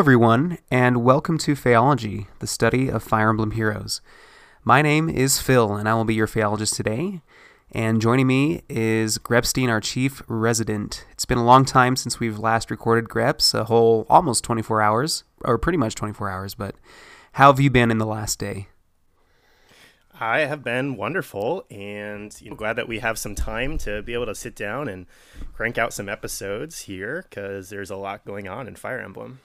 Everyone, and welcome to Phaeology, the study of Fire Emblem Heroes. My name is Phil, and I will be your Phaeologist today. And joining me is Grebstein, our chief resident. It's been a long time since we've last recorded Grebs, a whole almost 24 hours, or pretty much 24 hours, but how have you been in the last day? I have been wonderful, and I'm glad that we have some time to be able to sit down and crank out some episodes here because there's a lot going on in Fire Emblem.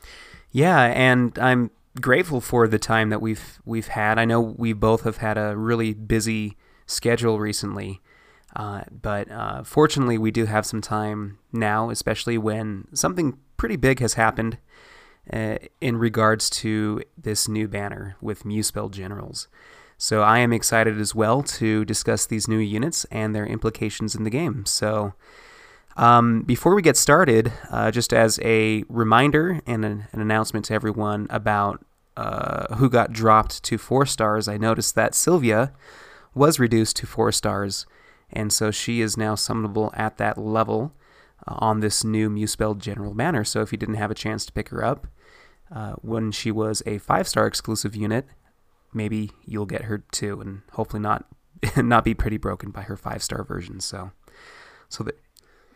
Yeah, and I'm grateful for the time that we've we've had. I know we both have had a really busy schedule recently, uh, but uh, fortunately, we do have some time now, especially when something pretty big has happened uh, in regards to this new banner with Muspell Generals. So I am excited as well to discuss these new units and their implications in the game. So um, before we get started, uh, just as a reminder and an, an announcement to everyone about uh, who got dropped to four stars, I noticed that Sylvia was reduced to four stars, and so she is now summonable at that level uh, on this new Muspell General banner. So if you didn't have a chance to pick her up uh, when she was a five star exclusive unit, maybe you'll get her too, and hopefully not not be pretty broken by her five star version. So, so that.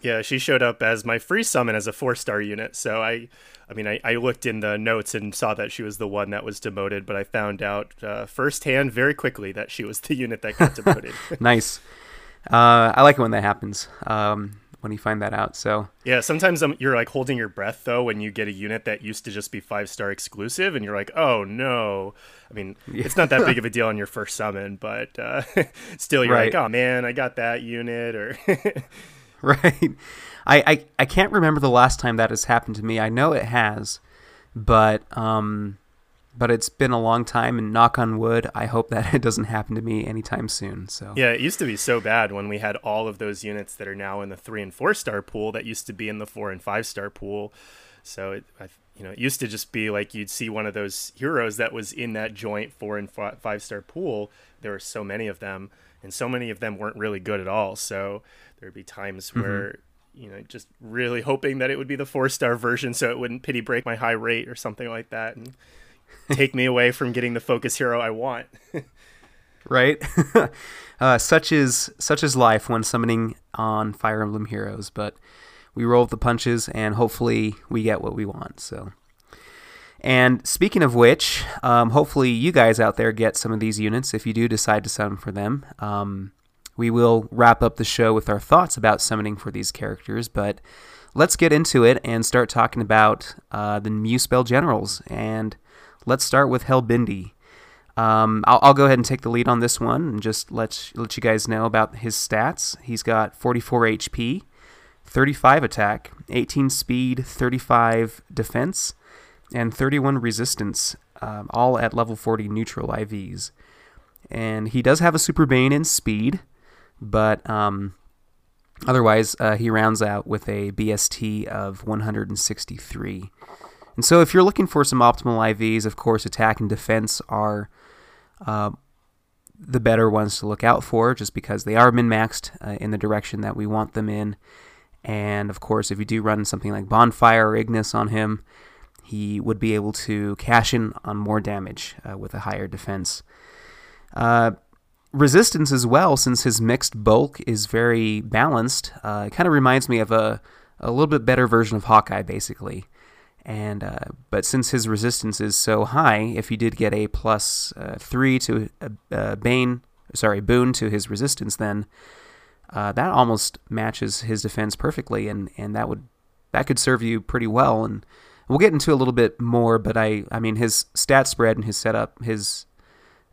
Yeah, she showed up as my free summon as a four star unit. So I, I mean, I, I looked in the notes and saw that she was the one that was demoted, but I found out uh, firsthand very quickly that she was the unit that got demoted. nice. Uh, I like it when that happens. Um, when you find that out. So yeah, sometimes um, you're like holding your breath though when you get a unit that used to just be five star exclusive, and you're like, oh no. I mean, yeah. it's not that big of a deal on your first summon, but uh, still, you're right. like, oh man, I got that unit, or right. I, I I can't remember the last time that has happened to me. I know it has, but um, but it's been a long time and knock on wood i hope that it doesn't happen to me anytime soon so yeah it used to be so bad when we had all of those units that are now in the three and four star pool that used to be in the four and five star pool so it I, you know it used to just be like you'd see one of those heroes that was in that joint four and five star pool there were so many of them and so many of them weren't really good at all so there'd be times mm-hmm. where you know, just really hoping that it would be the four star version so it wouldn't pity break my high rate or something like that. And take me away from getting the focus hero I want. right? uh, such is such is life when summoning on Fire Emblem Heroes, but we roll the punches and hopefully we get what we want. So. And speaking of which, um, hopefully you guys out there get some of these units if you do decide to summon for them. Um, we will wrap up the show with our thoughts about summoning for these characters, but let's get into it and start talking about uh, the Muspell Generals and let's start with Helbindi. Um, I'll, I'll, go ahead and take the lead on this one and just let let you guys know about his stats. He's got 44 HP, 35 attack, 18 speed, 35 defense, and 31 resistance, um, all at level 40 neutral IVs. And he does have a Super Bane in speed, but um, otherwise uh, he rounds out with a BST of 163. And so, if you're looking for some optimal IVs, of course, attack and defense are uh, the better ones to look out for, just because they are min maxed uh, in the direction that we want them in. And of course, if you do run something like Bonfire or Ignis on him, he would be able to cash in on more damage uh, with a higher defense. Uh, resistance as well, since his mixed bulk is very balanced, uh, it kind of reminds me of a, a little bit better version of Hawkeye, basically. And uh, but since his resistance is so high, if you did get a plus, uh, three to a, Bane, sorry, boon to his resistance, then uh, that almost matches his defense perfectly, and, and that would that could serve you pretty well. And we'll get into a little bit more, but I I mean his stat spread and his setup, his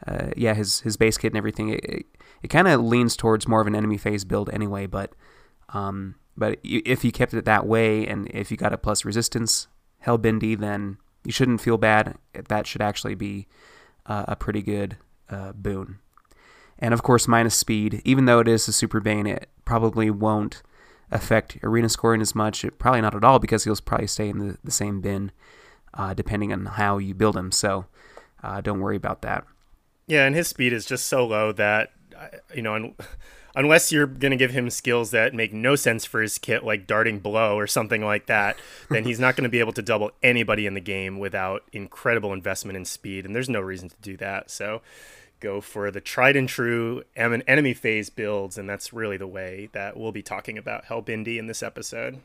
uh, yeah his his base kit and everything, it, it, it kind of leans towards more of an enemy phase build anyway. But um, but if you kept it that way, and if you got a plus resistance Helbindi, then you shouldn't feel bad. That should actually be uh, a pretty good uh, boon. And of course, minus speed, even though it is a super bane, it probably won't affect arena scoring as much. It, probably not at all because he'll probably stay in the, the same bin uh, depending on how you build him. So uh, don't worry about that. Yeah, and his speed is just so low that, you know, and unless you're going to give him skills that make no sense for his kit, like darting blow or something like that, then he's not going to be able to double anybody in the game without incredible investment in speed. And there's no reason to do that. So go for the tried and true enemy phase builds. And that's really the way that we'll be talking about Helbindi in this episode.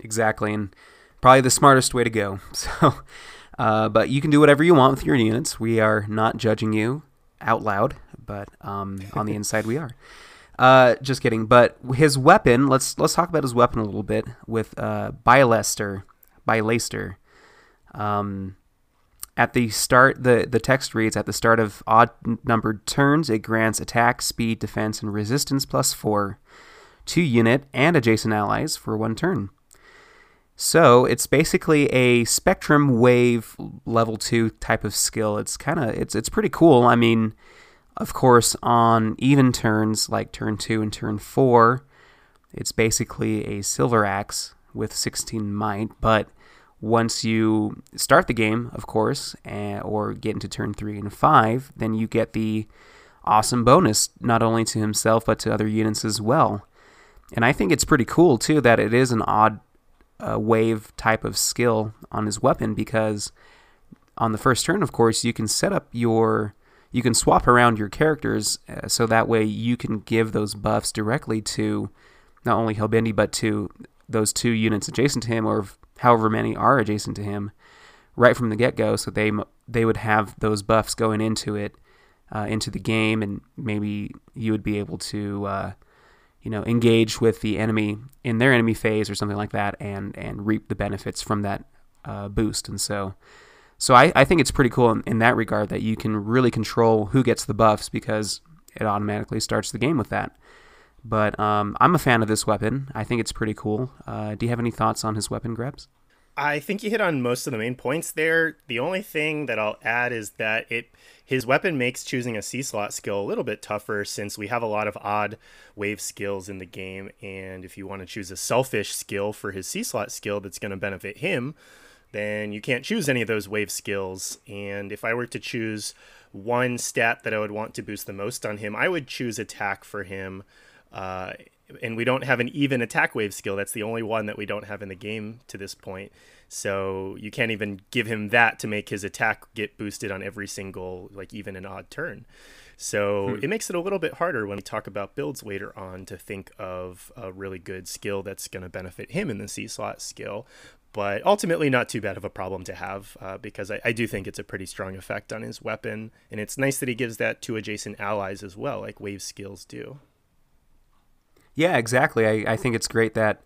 Exactly. And probably the smartest way to go. So, uh, but you can do whatever you want with your units. We are not judging you out loud, but um, on the inside we are. Uh, just kidding. But his weapon, let's let's talk about his weapon a little bit with uh, Bylester. Bylester. Um, at the start, the, the text reads At the start of odd numbered turns, it grants attack, speed, defense, and resistance plus four to unit and adjacent allies for one turn. So it's basically a spectrum wave level two type of skill. It's kind of it's it's pretty cool. I mean, of course, on even turns like turn two and turn four, it's basically a silver axe with 16 might. But once you start the game, of course, and, or get into turn three and five, then you get the awesome bonus not only to himself but to other units as well. And I think it's pretty cool too that it is an odd uh, wave type of skill on his weapon because on the first turn, of course, you can set up your you can swap around your characters uh, so that way you can give those buffs directly to not only Helbindi but to those two units adjacent to him or however many are adjacent to him right from the get-go so they they would have those buffs going into it uh, into the game and maybe you would be able to uh, you know engage with the enemy in their enemy phase or something like that and and reap the benefits from that uh, boost and so so I, I think it's pretty cool in, in, that regard that you can really control who gets the buffs because it automatically starts the game with that. But um, I'm a fan of this weapon. I think it's pretty cool. Uh, do you have any thoughts on his weapon, Grebs? I think you hit on most of the main points there. The only thing that I'll add is that it his weapon makes choosing a C slot skill a little bit tougher since we have a lot of odd wave skills in the game. And if you want to choose a selfish skill for his C slot skill that's going to benefit him, then you can't choose any of those wave skills. And if I were to choose one stat that I would want to boost the most on him, I would choose attack for him. Uh, and we don't have an even attack wave skill. That's the only one that we don't have in the game to this point. So you can't even give him that to make his attack get boosted on every single, like even an odd turn. So hmm. it makes it a little bit harder when we talk about builds later on to think of a really good skill that's going to benefit him in the C slot skill but ultimately not too bad of a problem to have uh, because I, I, do think it's a pretty strong effect on his weapon, and it's nice that he gives that to adjacent allies as well, like wave skills do. Yeah, exactly. I, I think it's great that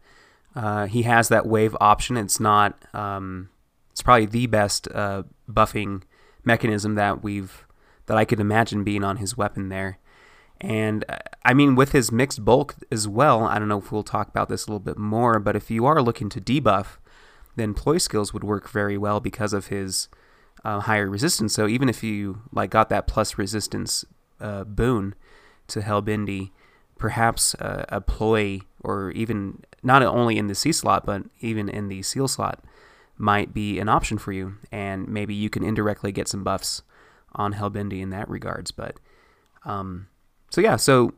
uh, he has that wave option. It's not. Um, it's probably the best uh, buffing mechanism that we've that I could imagine being on his weapon there. And uh, I mean, with his mixed bulk as well, I don't know if we'll talk about this a little bit more, but if you are looking to debuff, then ploy skills would work very well because of his uh, higher resistance. So even if you like got that plus resistance uh, boon to Helbindi, perhaps uh, a ploy or even not only in the C slot but even in the seal slot might be an option for you, and maybe you can indirectly get some buffs on Helbindi in that regards. But um, so yeah, so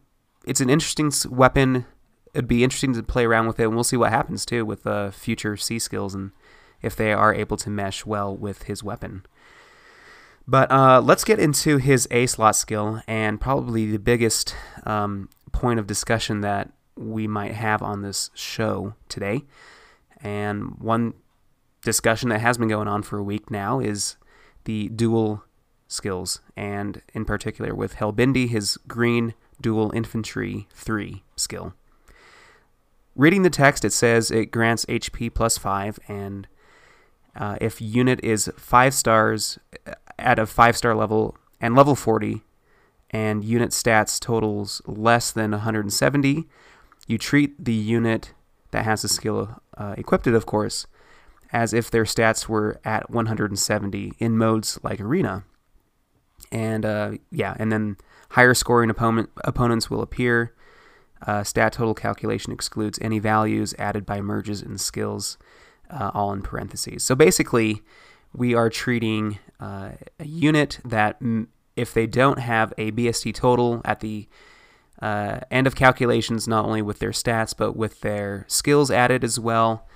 it's an interesting weapon it'd be interesting to play around with it, and we'll see what happens too with uh, future C skills and if they are able to mesh well with his weapon. But uh, let's get into his A slot skill, and probably the biggest um, point of discussion that we might have on this show today. And one discussion that has been going on for a week now is the dual skills, and in particular with Helbindi, his green dual infantry 3 skill. Reading the text, it says it grants HP plus 5, and uh, if unit is 5 stars uh, at a 5 star level and level 40, and unit stats totals less than 170, you treat the unit that has the skill uh, equipped, it, of course, as if their stats were at 170 in modes like Arena. And uh, yeah, and then higher scoring opponent, opponents will appear uh, stat total calculation excludes any values added by merges and skills, uh, all in parentheses. So basically, we are treating uh, a unit that, if they don't have a BST total at the uh, and of calculations not only with their stats but with their skills added as well.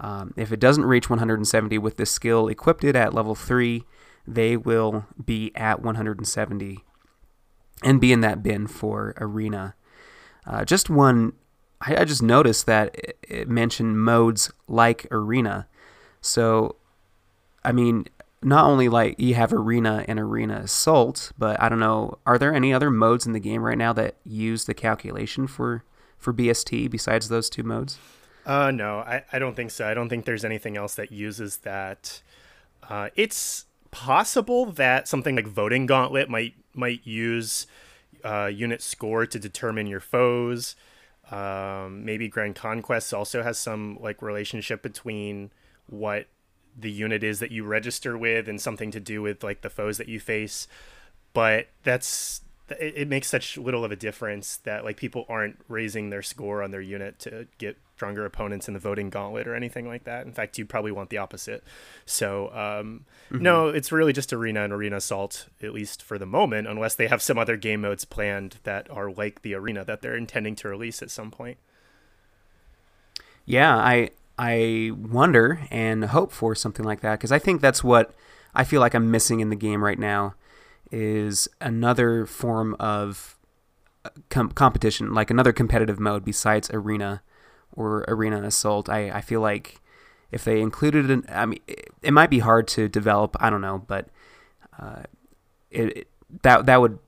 Um, if it doesn't reach 170 with this skill equipped it at level 3, they will be at 170 and be in that bin for arena. Uh, just one, I, I, just noticed that it, it mentioned modes like arena. So, I mean, not only like you have arena and arena assault, but I don't know, are there any other modes in the game right now that use the calculation for for BST besides those two modes? Uh, no, I, I don't think so. I don't think there's anything else that uses that. Uh, it's possible that something like voting gauntlet might might use uh, unit score to determine your foes. Um, maybe Grand Conquest also has some like relationship between what the unit is that you register with and something to do with like the foes that you face. But that's it, it makes such little of a difference that like people aren't raising their score on their unit to get stronger opponents in the voting gauntlet or anything like that. In fact, you'd probably want the opposite. So, um, mm-hmm. no, it's really just arena and arena assault, at least for the moment, unless they have some other game modes planned that are like the arena that they're intending to release at some point. Yeah, I I wonder and hope for something like that because I think that's what I feel like I'm missing in the game right now is another form of uh, com- competition, like another competitive mode besides arena or arena assault. I, I feel like if they included it, I mean, it, it, might be hard to develop. I don't know, but uh, it, it, that that would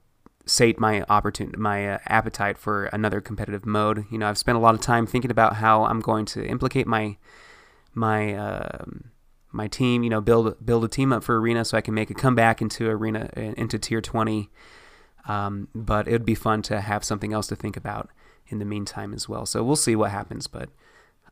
sate my opportunity, my uh, appetite for another competitive mode. You know, I've spent a lot of time thinking about how I'm going to implicate my my uh, my team. You know, build build a team up for arena so I can make a comeback into arena into tier 20. Um, but it would be fun to have something else to think about in the meantime as well. So we'll see what happens, but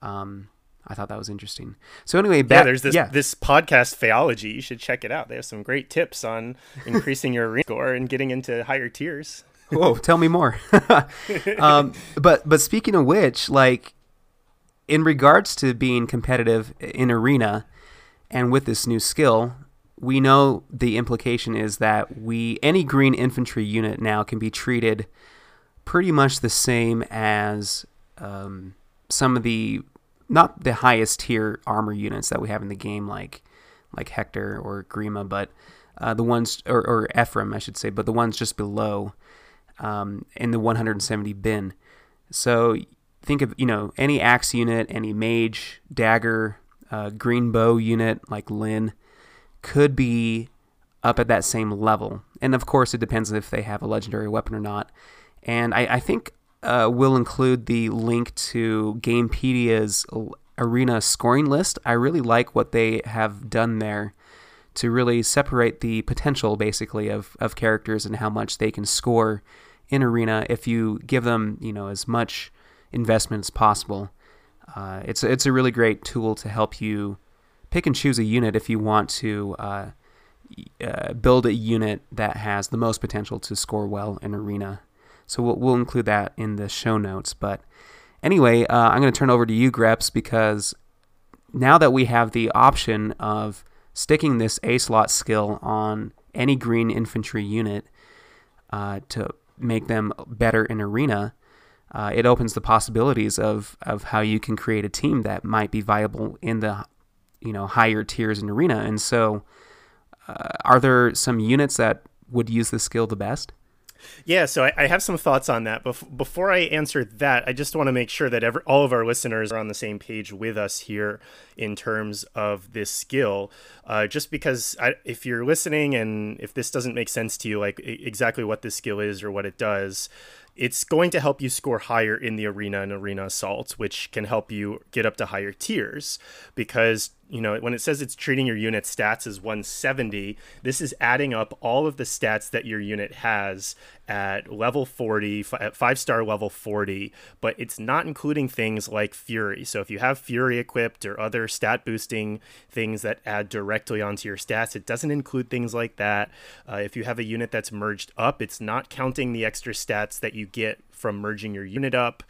um, I thought that was interesting. So anyway, back, yeah, there's this yeah. this podcast Phaeology. You should check it out. They have some great tips on increasing your arena score and getting into higher tiers. Whoa, tell me more. um, but but speaking of which, like in regards to being competitive in arena and with this new skill, we know the implication is that we any green infantry unit now can be treated pretty much the same as um, some of the not the highest tier armor units that we have in the game, like like Hector or Grima, but uh, the ones or, or Ephraim, I should say, but the ones just below um, in the 170 bin. So think of you know any axe unit, any mage, dagger, uh, green bow unit like Lyn could be up at that same level. And of course, it depends if they have a legendary weapon or not. And I, I think uh, we'll include the link to Gamepedia's arena scoring list. I really like what they have done there to really separate the potential, basically, of, of characters and how much they can score in arena if you give them, you know, as much investment as possible. Uh, it's it's a really great tool to help you pick and choose a unit if you want to uh, uh, build a unit that has the most potential to score well in arena. So we'll, we'll include that in the show notes. But anyway, uh, I'm going to turn over to you, Grebs, because now that we have the option of sticking this A slot skill on any green infantry unit uh, to make them better in arena, uh, it opens the possibilities of, of how you can create a team that might be viable in the you know higher tiers in arena. And so, uh, are there some units that would use this skill the best? Yeah, so I, I, have some thoughts on that. Bef- before I answer that, I just want to make sure that every, all of our listeners are on the same page with us here in terms of this skill. Uh, just because I, if you're listening and if this doesn't make sense to you, like exactly what this skill is or what it does, it's going to help you score higher in the arena and arena assaults, which can help you get up to higher tiers because you know, when it says it's treating your unit stats as 170, this is adding up all of the stats that your unit has at level 40, at five star level 40, but it's not including things like Fury. So if you have Fury equipped or other stat boosting things that add directly onto your stats, it doesn't include things like that. Uh, if you have a unit that's merged up, it's not counting the extra stats that you get from merging your unit up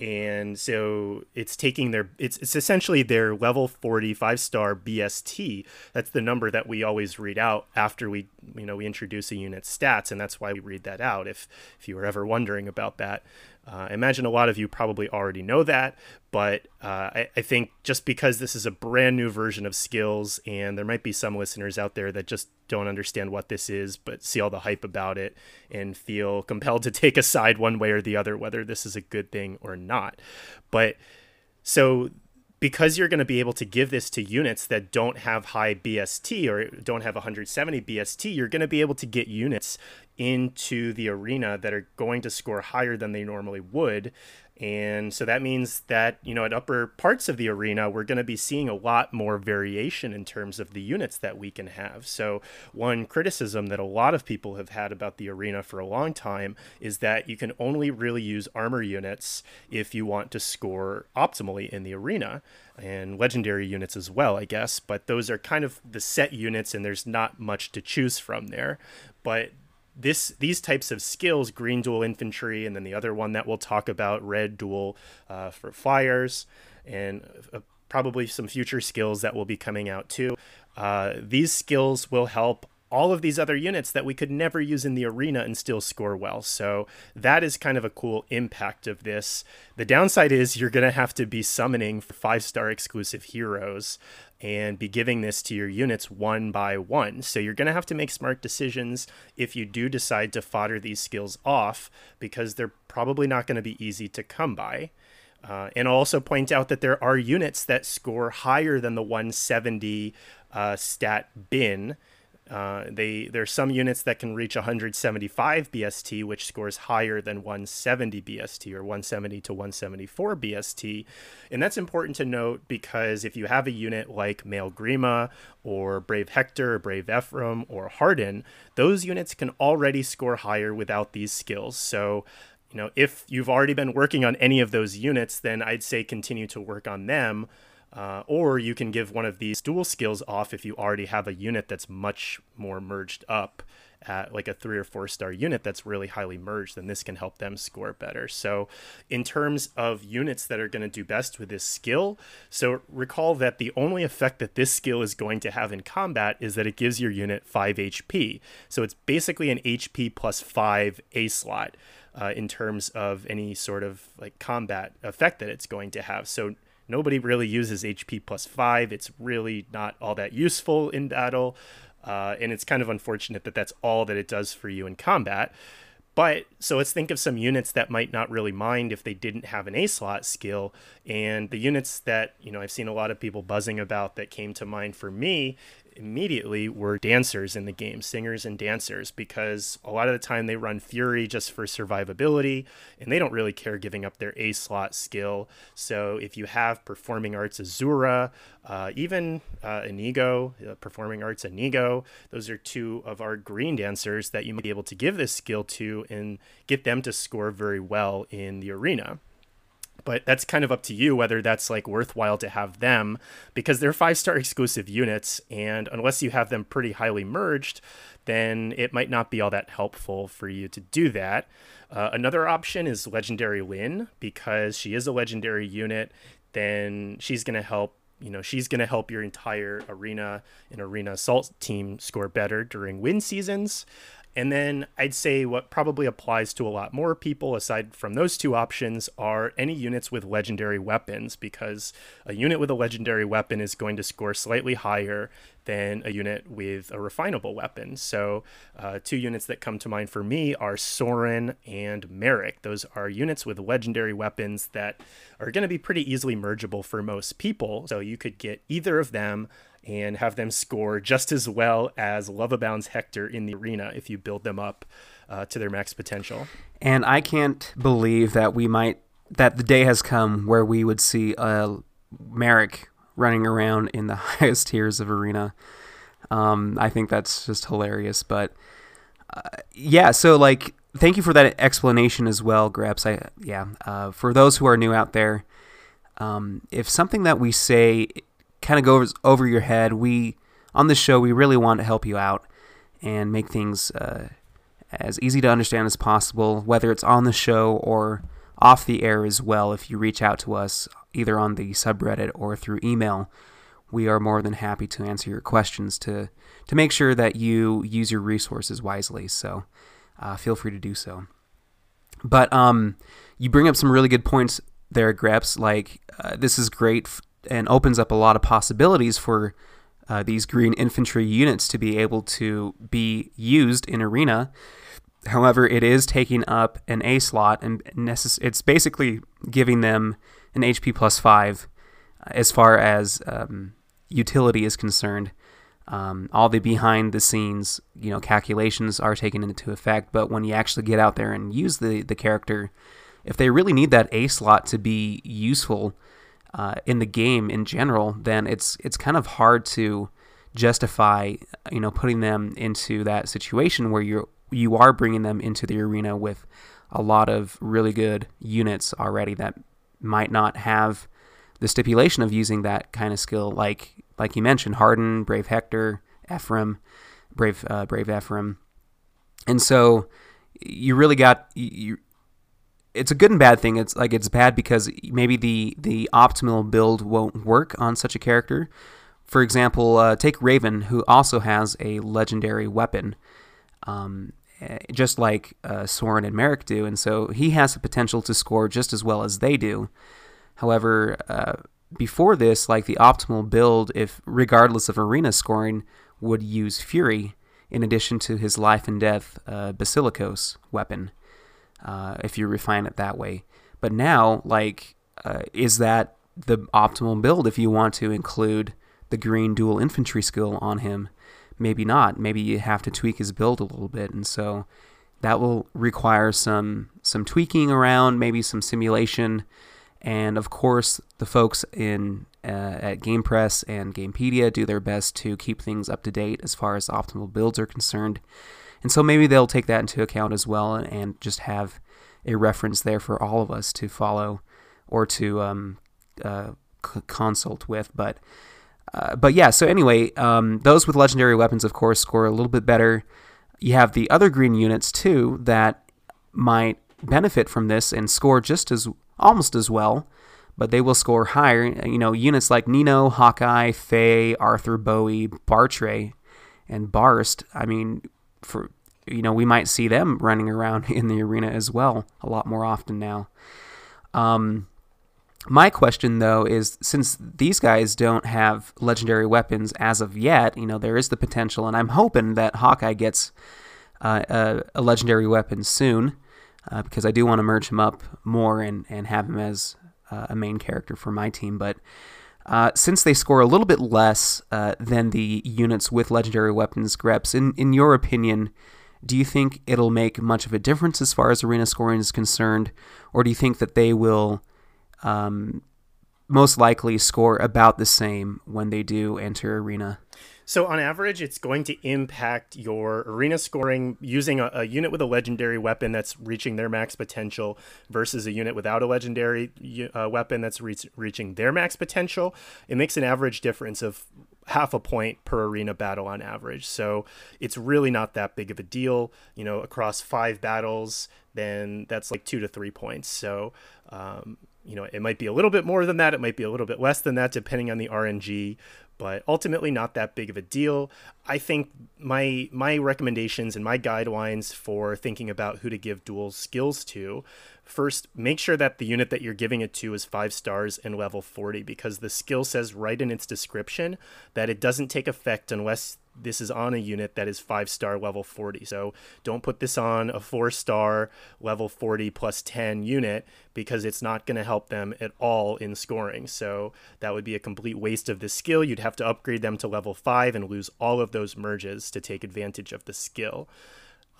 and so it's taking their it's, it's essentially their level 45 star bst that's the number that we always read out after we you know we introduce a unit stats and that's why we read that out if if you were ever wondering about that uh, I imagine a lot of you probably already know that, but uh, I, I, think just because this is a brand new version of skills, and there might be some listeners out there that just don't understand what this is, but see all the hype about it and feel compelled to take a side one way or the other, whether this is a good thing or not. But so because you're going to be able to give this to units that don't have high BST or don't have 170 BST, you're going to be able to get units into the arena that are going to score higher than they normally would. And so that means that, you know, at upper parts of the arena, we're going to be seeing a lot more variation in terms of the units that we can have. So, one criticism that a lot of people have had about the arena for a long time is that you can only really use armor units if you want to score optimally in the arena and legendary units as well, I guess. But those are kind of the set units, and there's not much to choose from there. But this these types of skills green dual infantry and then the other one that we'll talk about red dual uh, for flyers and uh, probably some future skills that will be coming out too uh, these skills will help all of these other units that we could never use in the arena and still score well. So that is kind of a cool impact of this. The downside is you're going to have to be summoning five star exclusive heroes and be giving this to your units one by one. So you're going to have to make smart decisions if you do decide to fodder these skills off because they're probably not going to be easy to come by. Uh, and I'll also point out that there are units that score higher than the 170 uh, stat bin uh, they there's some units that can reach 175 BST, which scores higher than 170 BST or 170 to 174 BST, and that's important to note because if you have a unit like Male Grima or Brave Hector, or Brave Ephraim, or Hardin, those units can already score higher without these skills. So you know, if you've already been working on any of those units, then I'd say continue to work on them uh, or you can give one of these dual skills off if you already have a unit that's much more merged up at like a three or four star unit that's really highly merged, then this can help them score better. So, in terms of units that are going to do best with this skill, so recall that the only effect that this skill is going to have in combat is that it gives your unit 5 HP. So, it's basically an HP plus 5 A slot uh, in terms of any sort of like combat effect that it's going to have. So, Nobody really uses HP plus five. It's really not all that useful in battle. Uh, and it's kind of unfortunate that that's all that it does for you in combat. But so let's think of some units that might not really mind if they didn't have an A slot skill. And the units that, you know, I've seen a lot of people buzzing about that came to mind for me immediately were dancers in the game, singers and dancers, because a lot of the time they run Fury just for survivability and they don't really care giving up their A slot skill. So if you have Performing Arts Azura, uh, even uh, Inigo, uh, Performing Arts Inigo, those are two of our green dancers that you might be able to give this skill to and get them to score very well in the arena but that's kind of up to you whether that's like worthwhile to have them because they're five star exclusive units and unless you have them pretty highly merged then it might not be all that helpful for you to do that. Uh, another option is legendary lyn because she is a legendary unit then she's going to help you know she's going to help your entire arena and arena assault team score better during win seasons and then I'd say what probably applies to a lot more people, aside from those two options, are any units with legendary weapons, because a unit with a legendary weapon is going to score slightly higher than a unit with a refinable weapon. So, uh, two units that come to mind for me are Soren and Merric. Those are units with legendary weapons that are going to be pretty easily mergeable for most people. So, you could get either of them and have them score just as well as Love Abound's Hector in the arena if you build them up uh, to their max potential. And I can't believe that we might that the day has come where we would see a Merric running around in the highest tiers of arena. Um, I think that's just hilarious, but uh, yeah. So like, thank you for that explanation as well, Grebs. I yeah. Uh, for those who are new out there, um, if something that we say kind of goes over your head, we on this show we really want to help you out and make things uh, as easy to understand as possible, whether it's on the show or off the air as well. If you reach out to us either on the subreddit or through email, we are more than happy to answer your questions to to make sure that you use your resources wisely. So uh, feel free to do so. But um, you bring up some really good points there, Grebs. Like uh, this is great f- and opens up a lot of possibilities for uh, these green infantry units to be able to be used in arena. However, it is taking up an A slot, and necess- it's basically giving them an HP plus five uh, as far as um, utility is concerned. Um, all the behind the scenes, you know, calculations are taken into effect, but when you actually get out there and use the the character, if they really need that A slot to be useful uh, in the game in general, then it's it's kind of hard to justify, you know, putting them into that situation where you're you are bringing them into the arena with a lot of really good units already that might not have the stipulation of using that kind of skill, like like you mentioned, Hardin, Brave Hector, Ephraim, Brave uh, Brave Ephraim, and so you really got you. It's a good and bad thing. It's like it's bad because maybe the the optimal build won't work on such a character. For example, uh, take Raven, who also has a legendary weapon. Um, eh, just like uh, Soren and Merric do, and so he has the potential to score just as well as they do. However, uh, before this, like the optimal build, if regardless of arena scoring, would use Fury in addition to his life and death uh, Basilikos weapon, uh, if you refine it that way. But now, like, uh, is that the optimal build if you want to include the green dual infantry skill on him? Maybe not. Maybe you have to tweak his build a little bit, and so that will require some some tweaking around, maybe some simulation and of course, the folks in uh, at GamePress and Gamepedia do their best to keep things up to date as far as optimal builds are concerned. And so maybe they'll take that into account as well and just have a reference there for all of us to follow or to um, uh, c- consult with. But uh, but yeah, so anyway, um, those with legendary weapons, of course, score a little bit better. You have the other green units too that might benefit from this and score just as almost as well, but they will score higher. You know, units like Nino, Hawkeye, Faye, Arthur, Bowie, Bartre, and Barst. I mean, for you know, we might see them running around in the arena as well a lot more often now. Um, my question though is since these guys don't have legendary weapons as of yet, you know, there is the potential, and I'm hoping that Hawkeye gets uh, a, a legendary weapon soon uh, because I do want to merge him up more and, and have him as uh, a main character for my team. But uh, since they score a little bit less uh, than the units with legendary weapons, Grebs, in, in your opinion, do you think it'll make much of a difference as far as arena scoring is concerned? Or do you think that they will um, most likely score about the same when they do enter arena? So on average, it's going to impact your arena scoring using a, a, unit with a legendary weapon that's reaching their max potential versus a unit without a legendary uh, weapon that's re- reaching their max potential. It makes an average difference of half a point per arena battle on average. So it's really not that big of a deal. You know, across five battles, then that's like two to three points. So, um, you know, it might be a little bit more than that. It might be a little bit less than that, depending on the RNG but ultimately not that big of a deal. I think my my recommendations and my guidelines for thinking about who to give dual skills to first make sure that the unit that you're giving it to is 5 stars and level 40 because the skill says right in its description that it doesn't take effect unless this is on a unit that is five star level 40. So don't put this on a four star level 40 plus 10 unit because it's not going to help them at all in scoring. So that would be a complete waste of the skill. You'd have to upgrade them to level five and lose all of those merges to take advantage of the skill.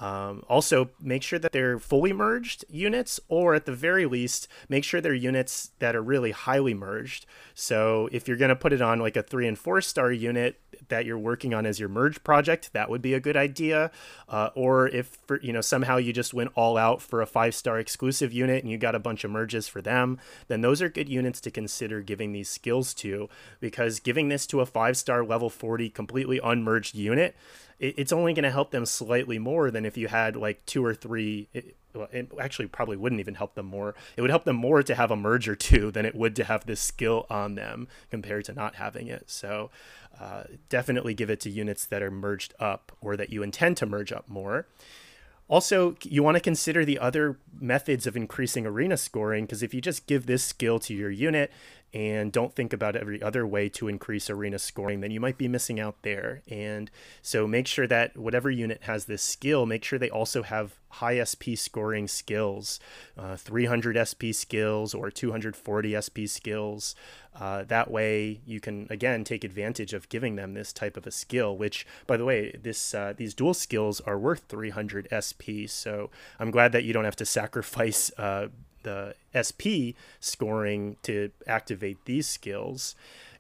Um, also, make sure that they're fully merged units, or at the very least, make sure they're units that are really highly merged. So, if you're going to put it on like a three and four star unit that you're working on as your merge project, that would be a good idea. Uh, or if for, you know somehow you just went all out for a five star exclusive unit and you got a bunch of merges for them, then those are good units to consider giving these skills to. Because giving this to a five star level 40 completely unmerged unit it, it's only going to help them slightly more than if you had like two or three well, it actually probably wouldn't even help them more. It would help them more to have a merge or two than it would to have this skill on them compared to not having it. So uh, definitely give it to units that are merged up or that you intend to merge up more. Also, you want to consider the other methods of increasing arena scoring because if you just give this skill to your unit and don't think about every other way to increase arena scoring, then you might be missing out there. And so make sure that whatever unit has this skill, make sure they also have high SP scoring skills, uh, 300 SP skills or 240 SP skills. Uh, that way, you can again take advantage of giving them this type of a skill. Which, by the way, this uh, these dual skills are worth 300 SP. So I'm glad that you don't have to sacrifice uh, the SP scoring to activate these skills.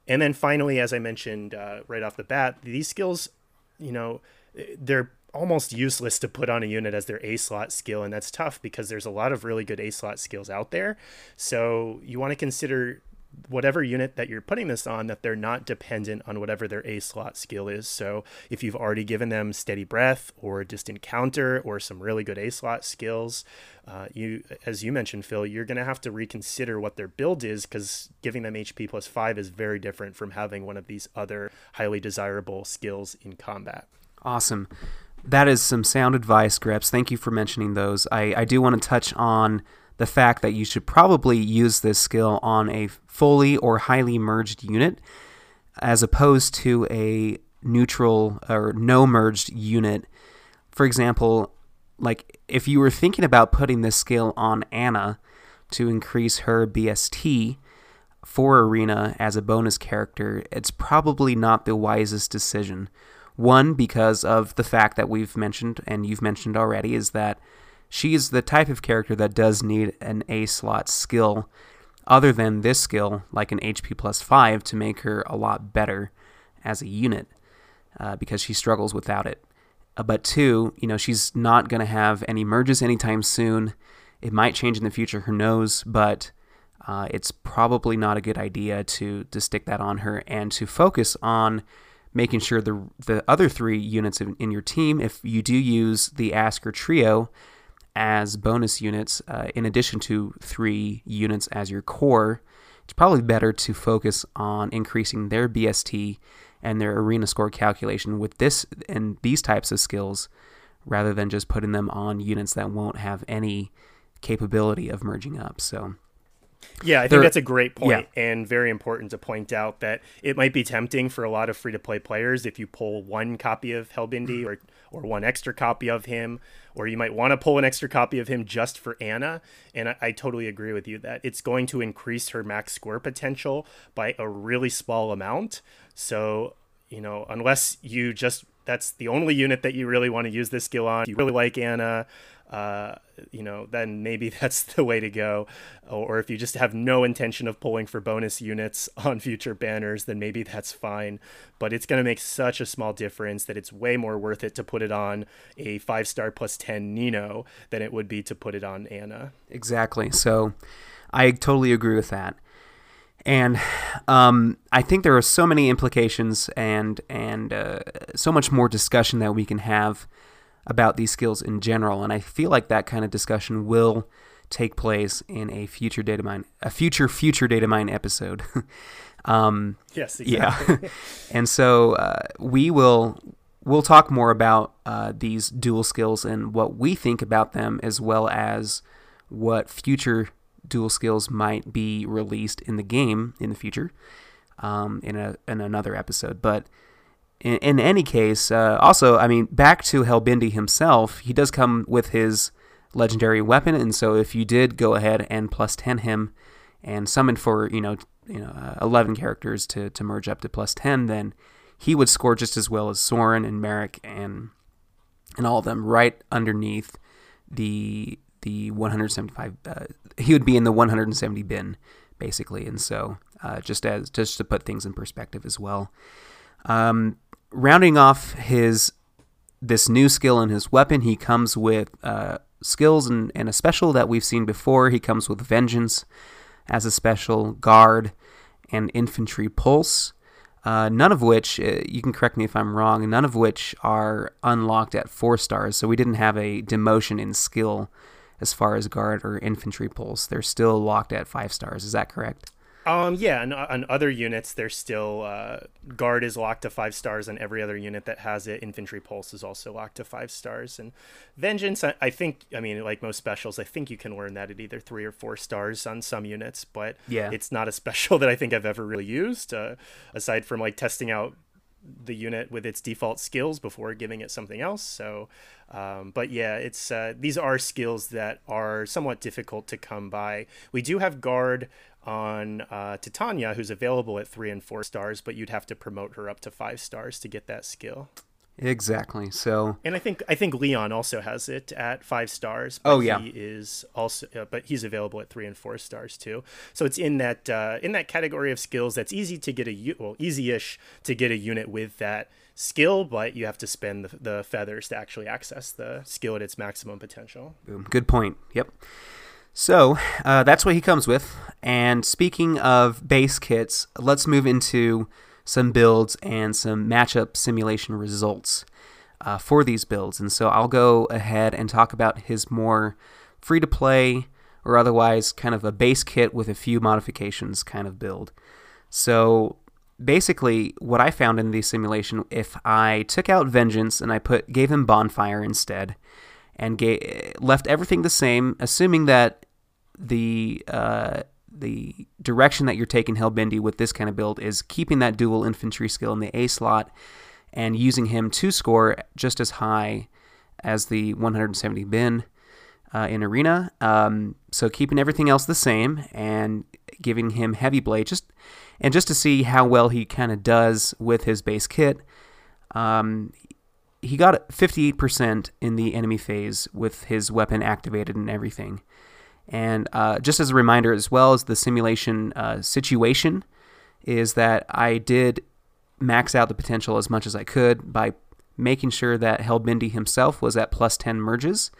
And then finally, as I mentioned uh, right off the bat, these skills, you know, they're almost useless to put on a unit as their A slot skill, and that's tough because there's a lot of really good A slot skills out there. So you want to consider whatever unit that you're putting this on that they're not dependent on whatever their A slot skill is. So if you've already given them steady breath or distant counter or some really good A slot skills, uh, you as you mentioned, Phil, you're going to have to reconsider what their build is because giving them HP plus five is very different from having one of these other highly desirable skills in combat. Awesome. That is some sound advice, Grebs. Thank you for mentioning those. I, I do want to touch on the fact that you should probably use this skill on a fully or highly merged unit as opposed to a neutral or no merged unit. For example, like if you were thinking about putting this skill on Anna to increase her BST for Arena as a bonus character, it's probably not the wisest decision. One, because of the fact that we've mentioned and you've mentioned already, is that she is the type of character that does need an A slot skill other than this skill, like an HP plus 5, to make her a lot better as a unit uh, because she struggles without it. Uh, but two, you know, she's not going to have any merges anytime soon. It might change in the future, who knows, but uh, it's probably not a good idea to, to stick that on her and to focus on making sure the, the other three units in, in your team, if you do use the Askr trio, as bonus units, uh, in addition to three units as your core, it's probably better to focus on increasing their BST and their arena score calculation with this and these types of skills rather than just putting them on units that won't have any capability of merging up. So yeah, I think that's a great point yeah. and very important to point out that it might be tempting for a lot of free to play players if you pull one copy of Helbindi or or one extra copy of him, or you might want to pull an extra copy of him just for Anna. And I, I totally agree with you that it's going to increase her max score potential by a really small amount. So, you know, unless you just that's the only unit that you really want to use this skill on. You really like Anna, uh, you know, then maybe that's the way to go. Or if you just have no intention of pulling for bonus units on future banners, then maybe that's fine. But it's going to make such a small difference that it's way more worth it to put it on a five star plus 10 Nino than it would be to put it on Anna. Exactly. So I totally agree with that. And um, I think there are so many implications and and uh, so much more discussion that we can have about these skills in general. And I feel like that kind of discussion will take place in a future data mine, a future future data mine episode. um, yes, exactly. yeah. and so uh, we will we'll talk more about uh, these dual skills and what we think about them, as well as what future dual skills might be released in the game in the future um, in a in another episode. But in, in any case, uh, also, I mean, back to Helbindi himself, he does come with his legendary weapon, and so if you did go ahead and plus 10 him and summon for, you know, you know, uh, 11 characters to, to merge up to plus 10, then he would score just as well as Soren and Merric and and all of them right underneath the the 175 uh, he would be in the 170 bin basically and so uh, just as just to put things in perspective as well um, rounding off his this new skill in his weapon, he comes with uh, skills and, and a special that we've seen before. He comes with Vengeance as a special, Guard, and Infantry Pulse. Uh, none of which, uh, you can correct me if I'm wrong, none of which are unlocked at four stars. So we didn't have a demotion in skill as far as guard or infantry pulse. They're still locked at five stars. Is that correct? Um, yeah, and on other units, they're still uh, guard is locked to five stars, and every other unit that has it, infantry pulse is also locked to five stars. And vengeance, I, I, think, I mean, like most specials, I think you can learn that at either three or four stars on some units, but yeah, it's not a special that I think I've ever really used, uh, aside from like testing out the unit with its default skills before giving it something else. So, um, but yeah, it's uh, these are skills that are somewhat difficult to come by. We do have guard on uh, Titania, who's available at three and four stars, but you'd have to promote her up to five stars to get that skill. Exactly. So, and I think I think Leon also has it at five stars. oh yeah, he is also, uh, but he's available at three and four stars too. So it's in that uh, in that category of skills that's easy to get a well, easy-ish to get a unit with that skill, but you have to spend the, the feathers to actually access the skill at its maximum potential. Boom. Good point. Yep. So uh, that's what he comes with. And speaking of base kits, let's move into some builds and some matchup simulation results uh, for these builds. And so I'll go ahead and talk about his more free to play or otherwise kind of a base kit with a few modifications kind of build. So basically, what I found in the simulation, if I took out Vengeance and I put gave him Bonfire instead, and gave, left everything the same, assuming that the uh, the direction that you're taking Helbindi with this kind of build is keeping that dual infantry skill in the A slot and using him to score just as high as the 170 bin uh, in arena. Um, so keeping everything else the same and giving him heavy blade just and just to see how well he kind of does with his base kit. Um, he got 58% in the enemy phase with his weapon activated and everything. And uh, just as a reminder, as well as the simulation uh, situation, is that I did max out the potential as much as I could by making sure that Helbindi himself was at plus 10 merges,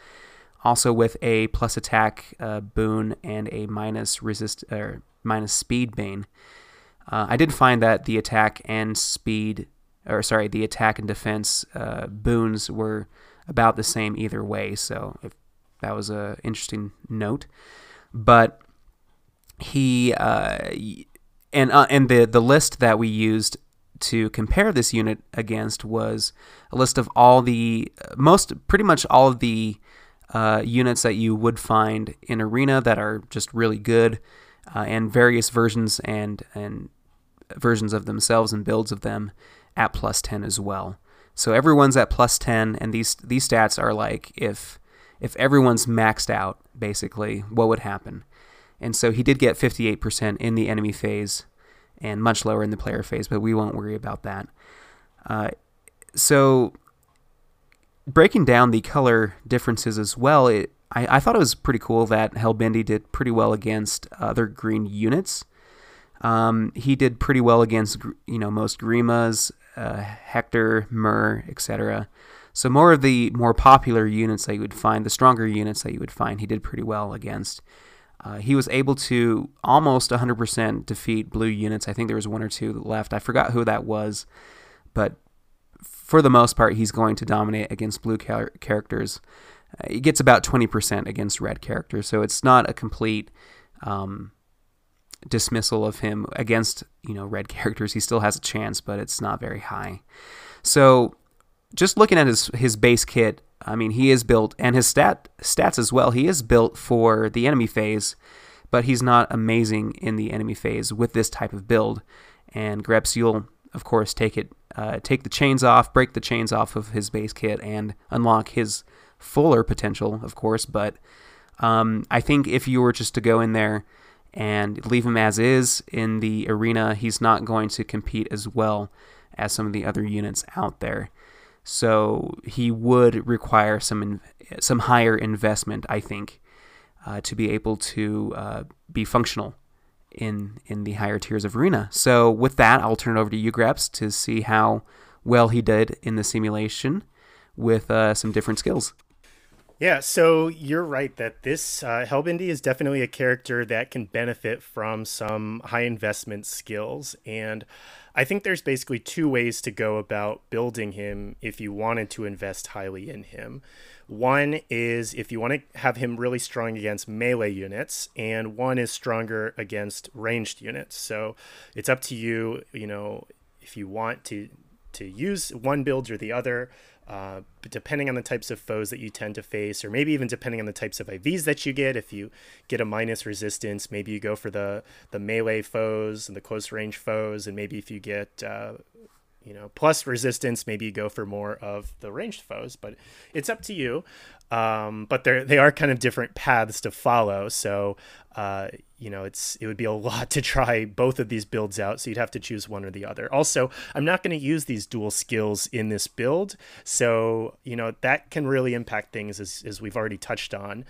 also with a plus attack uh, boon and a minus resist or minus speed bane. Uh, I did find that the attack and speed, or sorry, the attack and defense uh, boons were about the same either way. So if that was a interesting note. But he uh, and uh, and the the list that we used to compare this unit against was a list of all the most pretty much all of the uh, units that you would find in arena that are just really good uh, and various versions and and versions of themselves and builds of them at plus 10 as well. So everyone's at plus 10 and these these stats are like if if everyone's maxed out, basically, what would happen? And so he did get 58% in the enemy phase and much lower in the player phase, but we won't worry about that. Uh, so, breaking down the color differences as well, it, I, I, thought it was pretty cool that Helbindi did pretty well against other green units. Um, he did pretty well against, you know, most Grimas, uh, Hector, Mur, etc. So more of the more popular units that you would find, the stronger units that you would find, he did pretty well against. Uh, he was able to almost 100% defeat blue units. I think there was one or two left. I forgot who that was, but for the most part, he's going to dominate against blue char- characters. Uh, he gets about 20% against red characters, so it's not a complete um, dismissal of him against you know red characters. He still has a chance, but it's not very high. So just looking at his his base kit, I mean, he is built and his stat stats as well. He is built for the enemy phase, but he's not amazing in the enemy phase with this type of build. And Grebs, you'll of course take it, uh, take the chains off, break the chains off of his base kit, and unlock his fuller potential, of course. But um, I think if you were just to go in there and leave him as is in the arena, he's not going to compete as well as some of the other units out there. So he would require some some higher investment, I think, uh, to be able to uh, be functional in in the higher tiers of arena. So with that, I'll turn it over to you, Grebs, to see how well he did in the simulation with uh, some different skills. Yeah, so you're right that this uh, Helbindi is definitely a character that can benefit from some high investment skills. And I think there's basically two ways to go about building him if you wanted to invest highly in him. One is if you want to have him really strong against melee units, and one is stronger against ranged units. So it's up to you, you know, if you want to to use one build or the other. Uh, depending on the types of foes that you tend to face, or maybe even depending on the types of IVs that you get, if you get a minus resistance, maybe you go for the the melee foes and the close range foes, and maybe if you get uh, you know plus resistance, maybe you go for more of the ranged foes. But it's up to you. Um, but they they are kind of different paths to follow. So uh, you know it's it would be a lot to try both of these builds out so you'd have to choose one or the other also i'm not going to use these dual skills in this build so you know that can really impact things as, as we've already touched on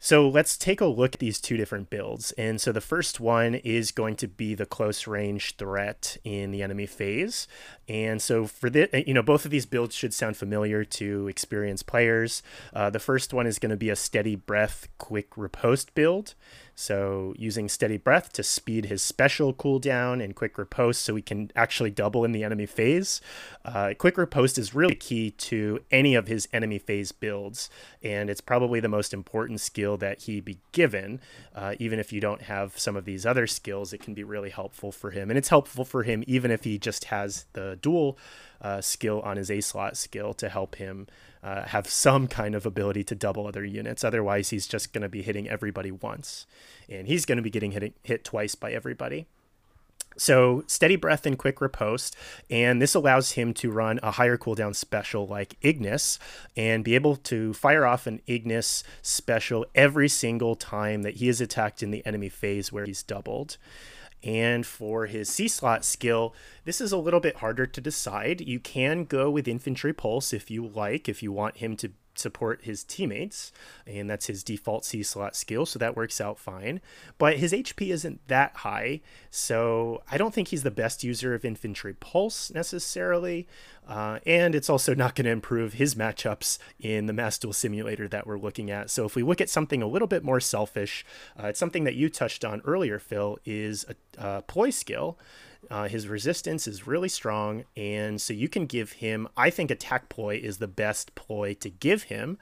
so let's take a look at these two different builds. And so the first one is going to be the close range threat in the enemy phase. And so for the, you know, both of these builds should sound familiar to experienced players. Uh, the first one is going to be a steady breath, quick riposte build. So using steady breath to speed his special cooldown and quick riposte so we can actually double in the enemy phase. Uh, quick riposte is really key to any of his enemy phase builds, and it's probably the most important skill that he be given. Uh, even if you don't have some of these other skills, it can be really helpful for him. And it's helpful for him even if he just has the dual uh, skill on his A slot skill to help him uh, have some kind of ability to double other units. Otherwise, he's just going to be hitting everybody once, and he's going to be getting hit, hit twice by everybody. So steady breath and quick riposte, and this allows him to run a higher cooldown special like Ignis and be able to fire off an Ignis special every single time that he is attacked in the enemy phase where he's doubled. And for his C slot skill, this is a little bit harder to decide. You can go with Infantry Pulse if you like, if you want him to support his teammates, and that's his default C slot skill, so that works out fine. But his HP isn't that high, so I don't think he's the best user of Infantry Pulse necessarily. Uh, and it's also not going to improve his matchups in the Mass Duel Simulator that we're looking at. So if we look at something a little bit more selfish, uh, it's something that you touched on earlier, Phil, is a, a ploy skill. Uh, his resistance is really strong, and so you can give him. I think attack ploy is the best ploy to give him.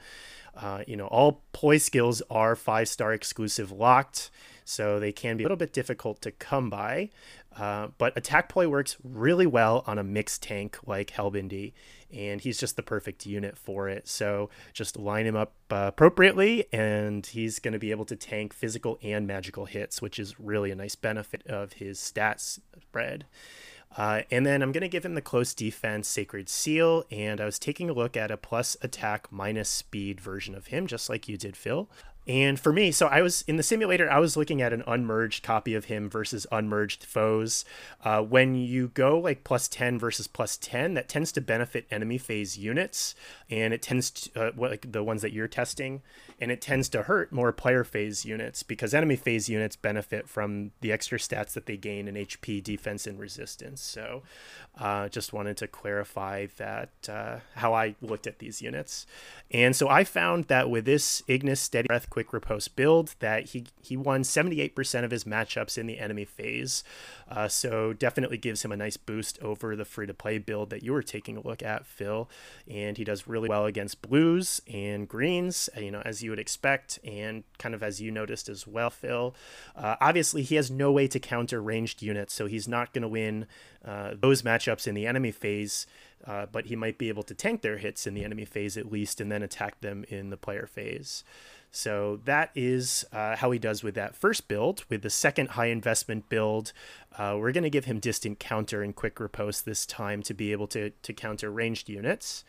Uh, you know, all ploy skills are five star exclusive locked, so they can be a little bit difficult to come by. Uh, but attack ploy works really well on a mixed tank like Helbindi, and he's just the perfect unit for it. So just line him up uh, appropriately, and he's going to be able to tank physical and magical hits, which is really a nice benefit of his stats spread. Uh, and then I'm going to give him the close defense Sacred Seal, and I was taking a look at a plus attack minus speed version of him, just like you did, Phil. And for me, so I was in the simulator, I was looking at an unmerged copy of him versus unmerged foes. Uh, when you go like plus 10 versus plus 10, that tends to benefit enemy phase units. And it tends to, uh, like the ones that you're testing, and it tends to hurt more player phase units because enemy phase units benefit from the extra stats that they gain in HP, defense, and resistance. So uh, just wanted to clarify that uh, how I looked at these units. And so I found that with this Ignis Steady Breath quick riposte build that he he won 78% of his matchups in the enemy phase. Uh, so definitely gives him a nice boost over the free to play build that you were taking a look at, Phil. And he does really well against blues and greens, uh, you know, as you would expect, and kind of as you noticed as well, Phil. Uh, obviously, he has no way to counter ranged units, so he's not going to win uh, those matchups in the enemy phase. Uh, but he might be able to tank their hits in the enemy phase at least and then attack them in the player phase. So that is uh, how he does with that first build. With the second high investment build, uh, we're going to give him distant counter and quick riposte this time to be able to, to counter ranged units.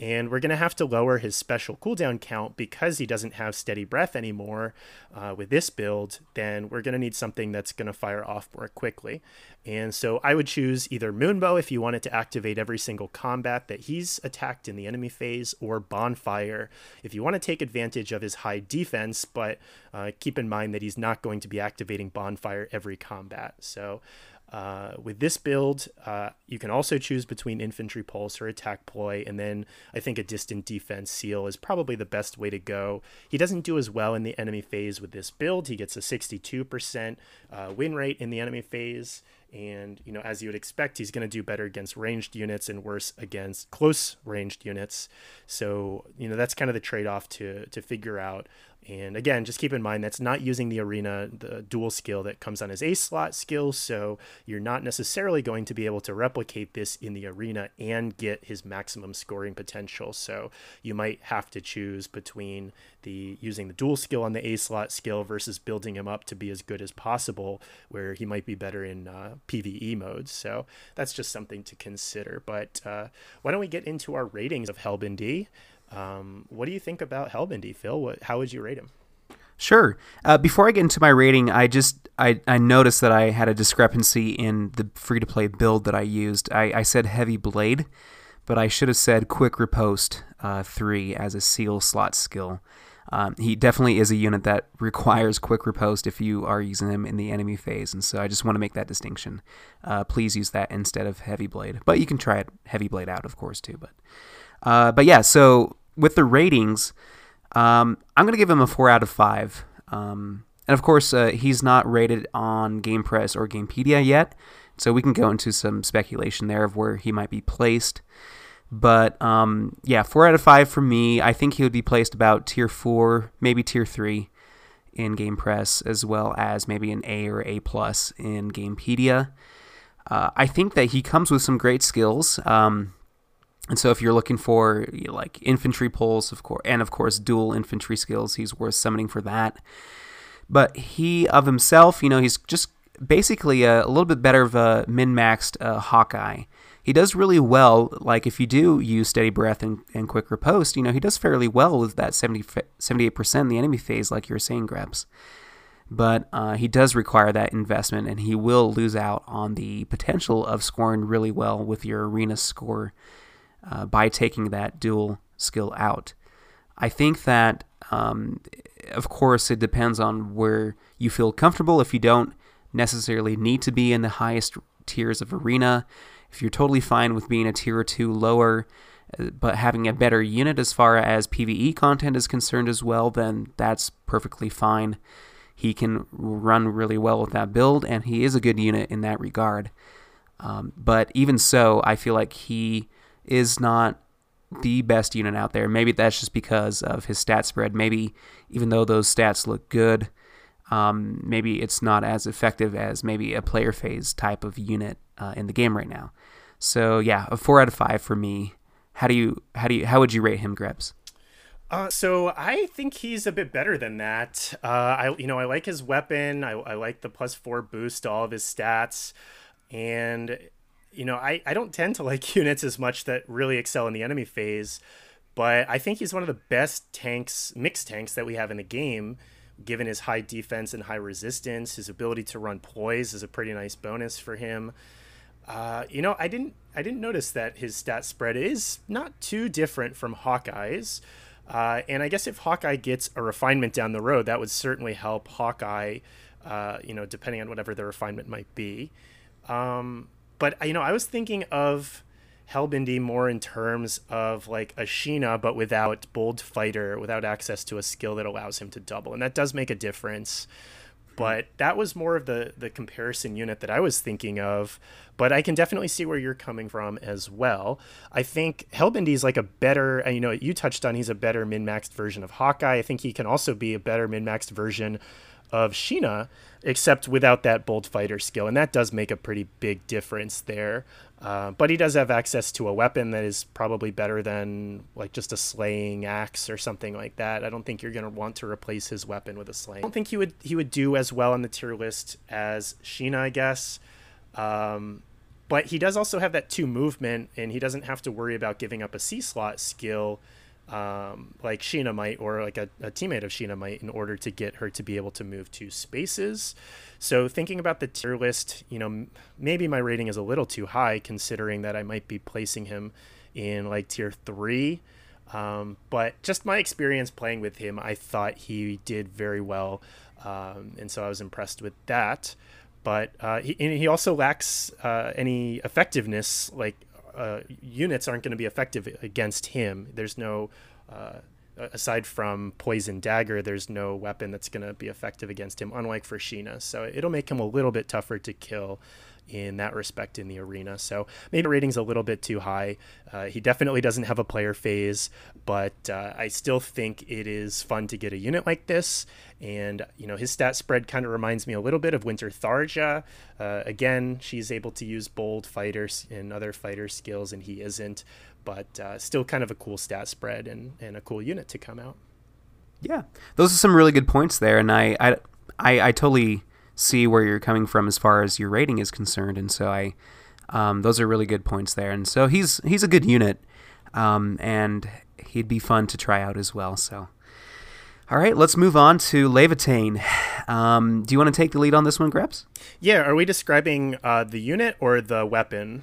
And we're going to have to lower his special cooldown count because he doesn't have steady breath anymore uh, with this build. Then we're going to need something that's going to fire off more quickly. And so I would choose either Moonbow if you wanted to activate every single combat that he's attacked in the enemy phase, or Bonfire if you want to take advantage of his high defense, but uh, keep in mind that he's not going to be activating Bonfire every combat. So Uh, with this build, uh, you can also choose between infantry pulse or attack ploy, and then I think a distant defense seal is probably the best way to go. He doesn't do as well in the enemy phase with this build. He gets a 62% uh, win rate in the enemy phase. And, you know, as you would expect, he's going to do better against ranged units and worse against close ranged units. So, you know, that's kind of the trade off to, to figure out. And again, just keep in mind that's not using the arena, the dual skill that comes on his ace slot skill. So you're not necessarily going to be able to replicate this in the arena and get his maximum scoring potential. So you might have to choose between the using the dual skill on the ace slot skill versus building him up to be as good as possible, where he might be better in uh, PVE modes. So that's just something to consider. But uh, why don't we get into our ratings of Helbindi? Um, what do you think about Helbindi, Phil? What, how would you rate him? Sure. Uh, before I get into my rating, I just I, I noticed that I had a discrepancy in the free to play build that I used. I, I said heavy blade, but I should have said quick riposte uh, three as a seal slot skill. Um, he definitely is a unit that requires quick riposte if you are using him in the enemy phase, and so I just want to make that distinction. Uh, please use that instead of heavy blade, but you can try it heavy blade out, of course, too. But uh, but yeah, so with the ratings, um, I'm going to give him a four out of five. Um, and of course, uh, he's not rated on GamePress or Gamepedia yet, so we can go into some speculation there of where he might be placed. But um, yeah, four out of five for me. I think he would be placed about tier four, maybe tier three in GamePress, as well as maybe an A or A plus in Gamepedia. Uh, I think that he comes with some great skills. Um, and so, if you're looking for like infantry pulse, of course, and of course dual infantry skills, he's worth summoning for that. But he of himself, you know, he's just basically a, a little bit better of a min-maxed uh, Hawkeye. He does really well. Like if you do use steady breath and, and quick riposte, you know, he does fairly well with that 70, 78% in the enemy phase, like you were saying, Grebs. But uh, he does require that investment, and he will lose out on the potential of scoring really well with your arena score uh, by taking that dual skill out. I think that, um, of course, it depends on where you feel comfortable. If you don't necessarily need to be in the highest tiers of arena, if you're totally fine with being a tier or two lower, uh, but having a better unit as far as PvE content is concerned as well, then that's perfectly fine. He can run really well with that build, and he is a good unit in that regard. Um, but even so, I feel like he is not the best unit out there. Maybe that's just because of his stat spread. Maybe even though those stats look good, um, maybe it's not as effective as maybe a player phase type of unit uh, in the game right now. So yeah, a four out of five for me. How do you how do you how would you rate him, Grebs? Uh, so I think he's a bit better than that. Uh, I you know I like his weapon. I, I like the plus four boost to all of his stats, and you know, I, I don't tend to like units as much that really excel in the enemy phase, but I think he's one of the best tanks, mixed tanks that we have in the game, given his high defense and high resistance. His ability to run poise is a pretty nice bonus for him. Uh, you know, I didn't I didn't notice that his stat spread is not too different from Hawkeye's. Uh, and I guess if Hawkeye gets a refinement down the road, that would certainly help Hawkeye, uh, you know, depending on whatever the refinement might be. Um, but you know, I was thinking of Helbindi more in terms of like a Sheena, but without bold fighter, without access to a skill that allows him to double, and that does make a difference. But that was more of the the comparison unit that I was thinking of. But I can definitely see where you're coming from as well. I think Helbindi is like a better, you know, you touched on he's a better min maxed version of Hawkeye. I think he can also be a better min maxed version of Sheena, except without that bold fighter skill, and that does make a pretty big difference there. Uh, but he does have access to a weapon that is probably better than like just a slaying axe or something like that. I don't think you're gonna want to replace his weapon with a slaying. I don't think he would he would do as well on the tier list as Sheena, I guess. Um, but he does also have that two movement, and he doesn't have to worry about giving up a C slot skill um, like Sheena might, or like a, a, teammate of Sheena might, in order to get her to be able to move to spaces. So thinking about the tier list, you know, maybe my rating is a little too high considering that I might be placing him in like tier three. Um, but just my experience playing with him, I thought he did very well, um, and so I was impressed with that. but uh, he, he also lacks uh, any effectiveness. Like uh, units aren't going to be effective against him. There's no uh, aside from poison dagger, there's no weapon that's going to be effective against him, unlike for Sheena. So it'll make him a little bit tougher to kill in that respect in the arena. So maybe rating's a little bit too high. Uh, he definitely doesn't have a player phase, but uh, I still think it is fun to get a unit like this. And, you know, his stat spread kind of reminds me a little bit of Winter Tharja. Uh, again, she's able to use bold fighters and other fighter skills, and he isn't. But uh, still kind of a cool stat spread and, and a cool unit to come out. Yeah, those are some really good points there, and I, I, I, I totally see where you're coming from as far as your rating is concerned, and so I, um, those are really good points there, and so he's he's a good unit, um, and he'd be fun to try out as well. So, all right, let's move on to Laevatein. Um, do you want to take the lead on this one, Grebs? Yeah, are we describing uh, the unit or the weapon?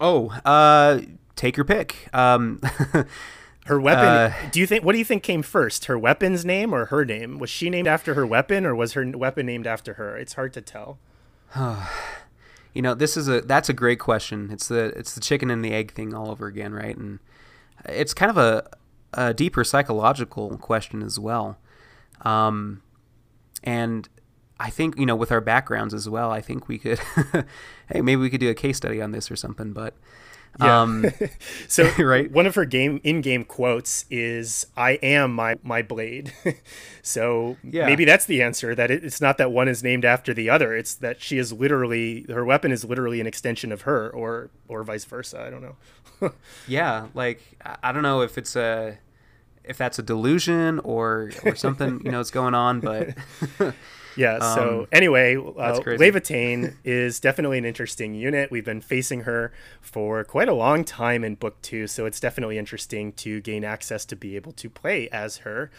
Oh, uh, take your pick. Her weapon. Uh, do you think? What do you think came first? Her weapon's name or her name? Was she named after her weapon, or was her weapon named after her? It's hard to tell. you know, this is a that's a great question. It's the it's the chicken and the egg thing all over again, right? And it's kind of a, a deeper psychological question as well. Um, and I think you know with our backgrounds as well, I think we could, hey, maybe we could do a case study on this or something. But yeah. Um, so right, one of her game in-game quotes is "I am my my blade." so yeah. maybe that's the answer. That it, it's not that one is named after the other. It's that she is literally her weapon is literally an extension of her, or or vice versa. I don't know. yeah, like I don't know if it's a if that's a delusion or or something you know is going on, but yeah. So um, anyway, uh, Laevatein is definitely an interesting unit. We've been facing her for quite a long time in book two, so it's definitely interesting to gain access to be able to play as her.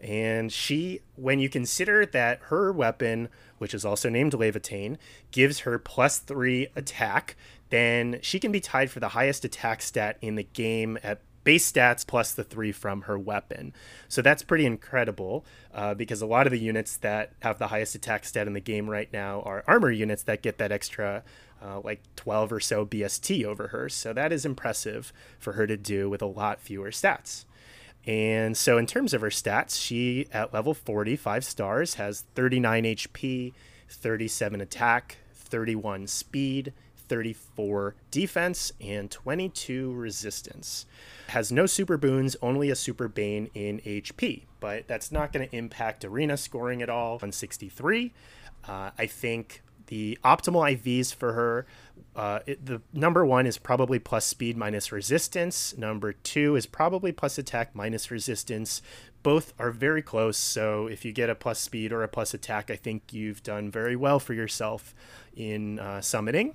And she, when you consider that her weapon, which is also named Laevatein, gives her plus three attack, then she can be tied for the highest attack stat in the game at base stats plus the three from her weapon. So that's pretty incredible uh, because a lot of the units that have the highest attack stat in the game right now are armor units that get that extra uh, like 12 or so BST over her. So that is impressive for her to do with a lot fewer stats. And so, in terms of her stats, she at level 40, five stars, has 39 HP, 37 attack, 31 speed, 34 defense, and 22 resistance has no super boons, only a super bane in HP, but that's not going to impact arena scoring at all. 163. Uh, I think the optimal IVs for her, uh, it, the number one is probably plus speed minus resistance. Number two is probably plus attack minus resistance. Both are very close, so if you get a plus speed or a plus attack, I think you've done very well for yourself in uh, summoning.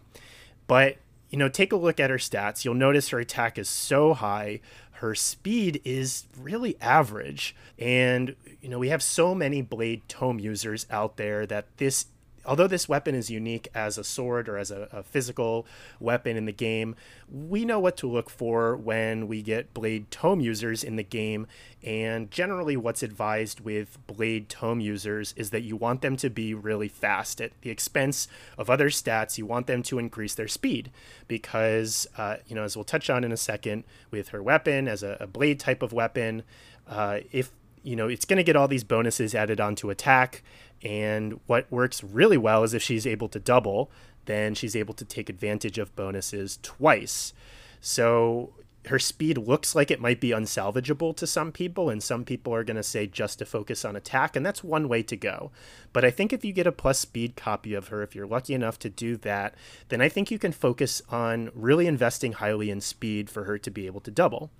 But you know, take a look at her stats. You'll notice her attack is so high. Her speed is really average. And, you know, we have so many Blade Tome users out there that this although this weapon is unique as a sword or as a, a, physical weapon in the game, we know what to look for when we get Blade Tome users in the game. And generally, what's advised with Blade Tome users is that you want them to be really fast at the expense of other stats. You want them to increase their speed because, uh, you know, as we'll touch on in a second, with her weapon as a, a blade type of weapon, uh, if you know, it's going to get all these bonuses added onto attack. And what works really well is if she's able to double, then she's able to take advantage of bonuses twice. So her speed looks like it might be unsalvageable to some people, and some people are going to say just to focus on attack, and that's one way to go. But I think if you get a plus speed copy of her, if you're lucky enough to do that, then I think you can focus on really investing highly in speed for her to be able to double.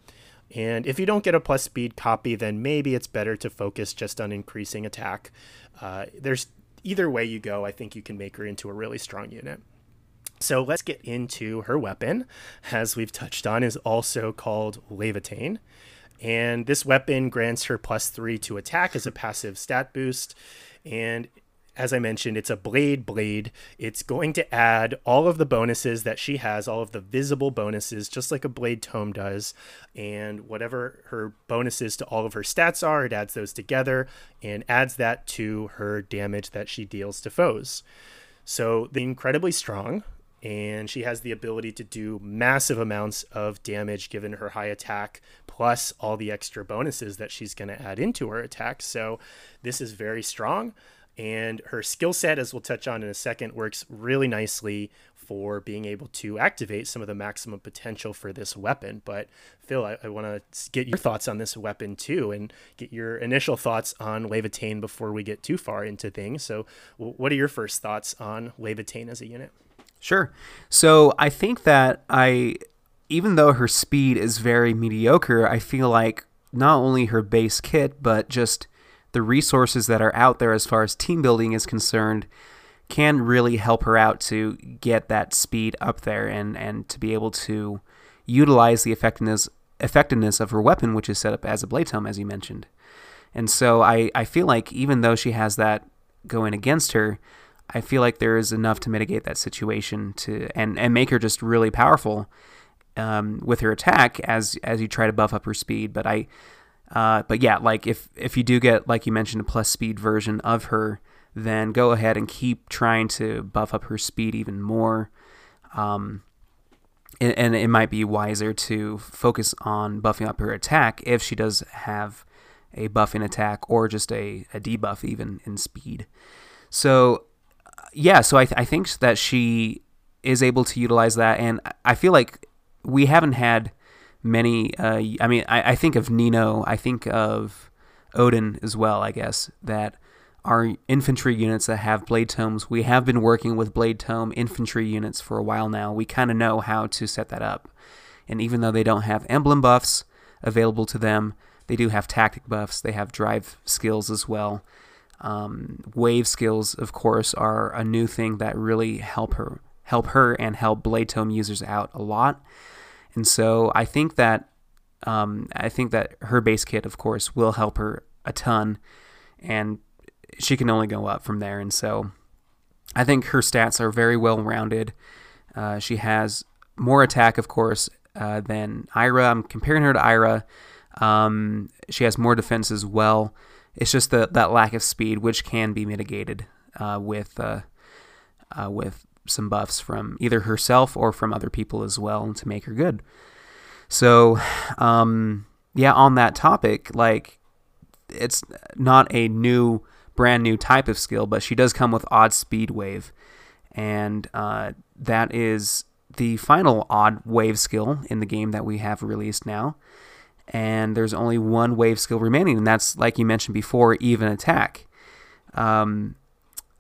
And if you don't get a plus speed copy, then maybe it's better to focus just on increasing attack. Uh, there's either way you go, I think you can make her into a really strong unit. So let's get into her weapon, as we've touched on, is also called Laevatein. And this weapon grants her plus three to attack as a passive stat boost. And as I mentioned, it's a blade blade. It's going to add all of the bonuses that she has, all of the visible bonuses, just like a blade tome does. And whatever her bonuses to all of her stats are, it adds those together and adds that to her damage that she deals to foes. So they're incredibly strong, and she has the ability to do massive amounts of damage given her high attack, plus all the extra bonuses that she's going to add into her attack. So this is very strong. And her skill set, as we'll touch on in a second, works really nicely for being able to activate some of the maximum potential for this weapon. But Phil, I, I want to get your thoughts on this weapon too, and get your initial thoughts on Laevatein before we get too far into things. So, what are your first thoughts on Laevatein as a unit? Sure. So I think that I, even though her speed is very mediocre, I feel like not only her base kit, but just the resources that are out there as far as team building is concerned can really help her out to get that speed up there and, and to be able to utilize the effectiveness effectiveness of her weapon, which is set up as a blade tome, as you mentioned. And so I, I feel like even though she has that going against her, I feel like there is enough to mitigate that situation to and, and make her just really powerful um, with her attack as as you try to buff up her speed. But I uh, but yeah, like if if you do get like you mentioned a plus speed version of her, then go ahead and keep trying to buff up her speed even more. Um, and, and it might be wiser to focus on buffing up her attack if she does have a buffing attack or just a, a debuff even in speed. So yeah, so I, th- I think that she is able to utilize that, and I feel like we haven't had many. Uh, I mean, I, I think of Nino, I think of Odin as well. I guess that our infantry units that have blade tomes. We have been working with blade tome infantry units for a while now. We kind of know how to set that up, and even though they don't have emblem buffs available to them, they do have tactic buffs. They have drive skills as well. Um, wave skills, of course, are a new thing that really help her help her and help Blade Tome users out a lot. And so I think that um, I think that her base kit, of course, will help her a ton, and she can only go up from there. And so I think her stats are very well rounded. Uh, she has more attack, of course, uh, than Ira. I'm comparing her to Ira. Um, she has more defense as well. It's just the, that lack of speed, which can be mitigated uh, with uh, uh, with some buffs from either herself or from other people as well to make her good. So, um, yeah, on that topic, like it's not a new, brand new type of skill, but she does come with odd speed wave, and uh, that is the final odd wave skill in the game that we have released now and there's only one wave skill remaining, and that's like you mentioned before, even attack. Um,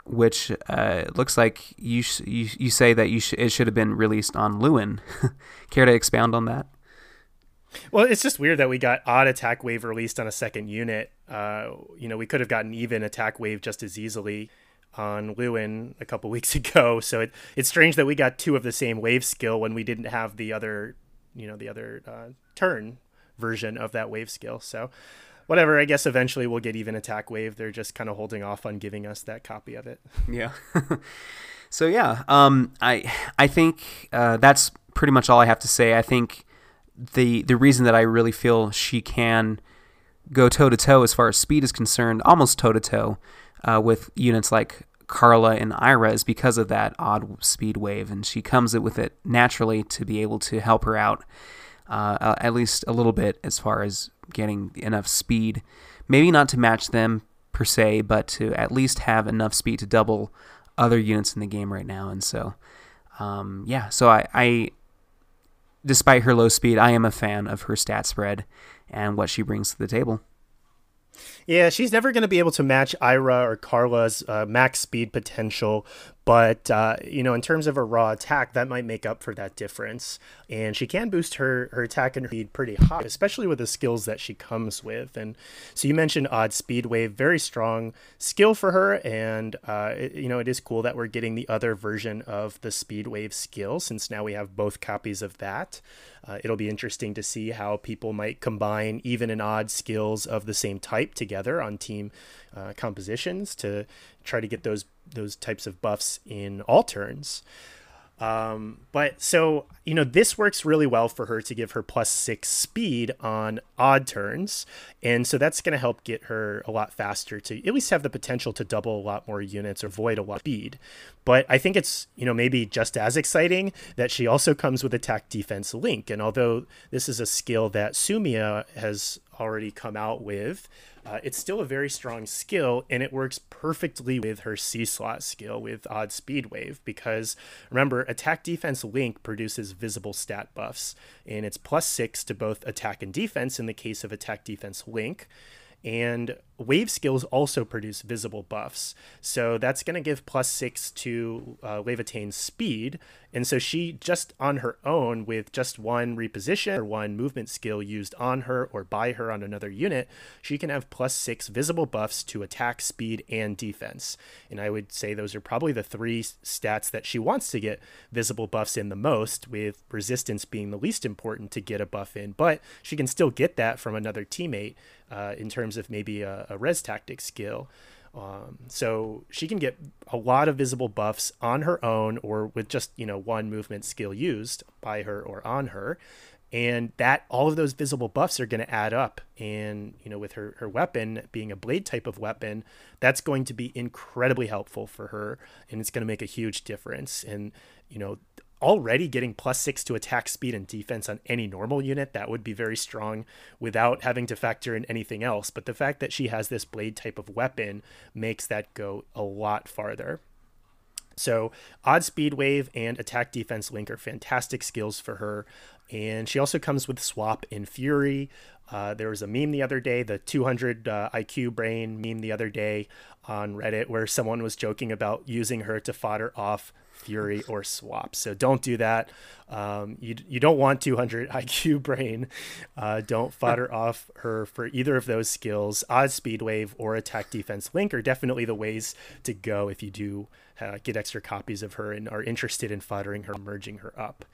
which uh, looks like you, sh- you you say that you sh- it should have been released on Lewyn. Care to expound on that? Well, it's just weird that we got odd attack wave released on a second unit. Uh, you know, we could have gotten even attack wave just as easily on Lewyn a couple weeks ago. So it, it's strange that we got two of the same wave skill when we didn't have the other, you know, the other uh, turn version of that wave skill. So whatever, I guess eventually we'll get even attack wave. They're just kind of holding off on giving us that copy of it. Yeah. so yeah, um, I I think uh, that's pretty much all I have to say. I think the the reason that I really feel she can go toe to toe as far as speed is concerned, almost toe to toe with units like Karla and Ira is because of that odd speed wave, and she comes it with it naturally to be able to help her out uh, at least a little bit as far as getting enough speed. Maybe not to match them per se, but to at least have enough speed to double other units in the game right now. And so, um, yeah, so I, I, despite her low speed, I am a fan of her stat spread and what she brings to the table. Yeah, she's never going to be able to match Ira or Karla's uh, max speed potential, but uh, you know, in terms of a raw attack, that might make up for that difference. And she can boost her her attack and her speed pretty high, especially with the skills that she comes with. And so you mentioned odd speed wave, very strong skill for her. And uh, it, you know, it is cool that we're getting the other version of the speed wave skill since now we have both copies of that. Uh, it'll be interesting to see how people might combine even and odd skills of the same type together on team uh, compositions to try to get those those types of buffs in all turns. Um, but so, you know, this works really well for her to give her plus six speed on odd turns. And so that's going to help get her a lot faster to at least have the potential to double a lot more units or void a lot of speed. But I think it's, you know, maybe just as exciting that she also comes with attack defense link. And although this is a skill that Sumia has already come out with, uh, it's still a very strong skill and it works perfectly with her C slot skill with Odd Speed Wave because remember, attack defense link produces visible stat buffs and it's plus six to both attack and defense in the case of attack defense link. And wave skills also produce visible buffs. So that's going to give plus six to uh, Laevatein's speed. And so she, just on her own, with just one reposition or one movement skill used on her or by her on another unit, she can have plus six visible buffs to attack, speed, and defense. And I would say those are probably the three stats that she wants to get visible buffs in the most, with resistance being the least important to get a buff in. But she can still get that from another teammate uh, in terms of maybe a, a res tactic skill. Um, so she can get a lot of visible buffs on her own or with just, you know, one movement skill used by her or on her. And that all of those visible buffs are going to add up. And, you know, with her, her weapon being a blade type of weapon, that's going to be incredibly helpful for her. And it's going to make a huge difference. And, you know, already getting plus six to attack speed and defense on any normal unit, that would be very strong without having to factor in anything else. But the fact that she has this blade type of weapon makes that go a lot farther. So, odd speed wave and attack defense link are fantastic skills for her. And she also comes with swap and Fury. Uh, there was a meme the other day, the 200 uh, IQ brain meme the other day on Reddit, where someone was joking about using her to fodder off Fury, or Swap. So don't do that. Um, you, you don't want 200 IQ Brain. Uh, don't fodder off her for either of those skills. Odd Speed Wave or Attack Defense Link are definitely the ways to go if you do uh, get extra copies of her and are interested in foddering her, merging her up.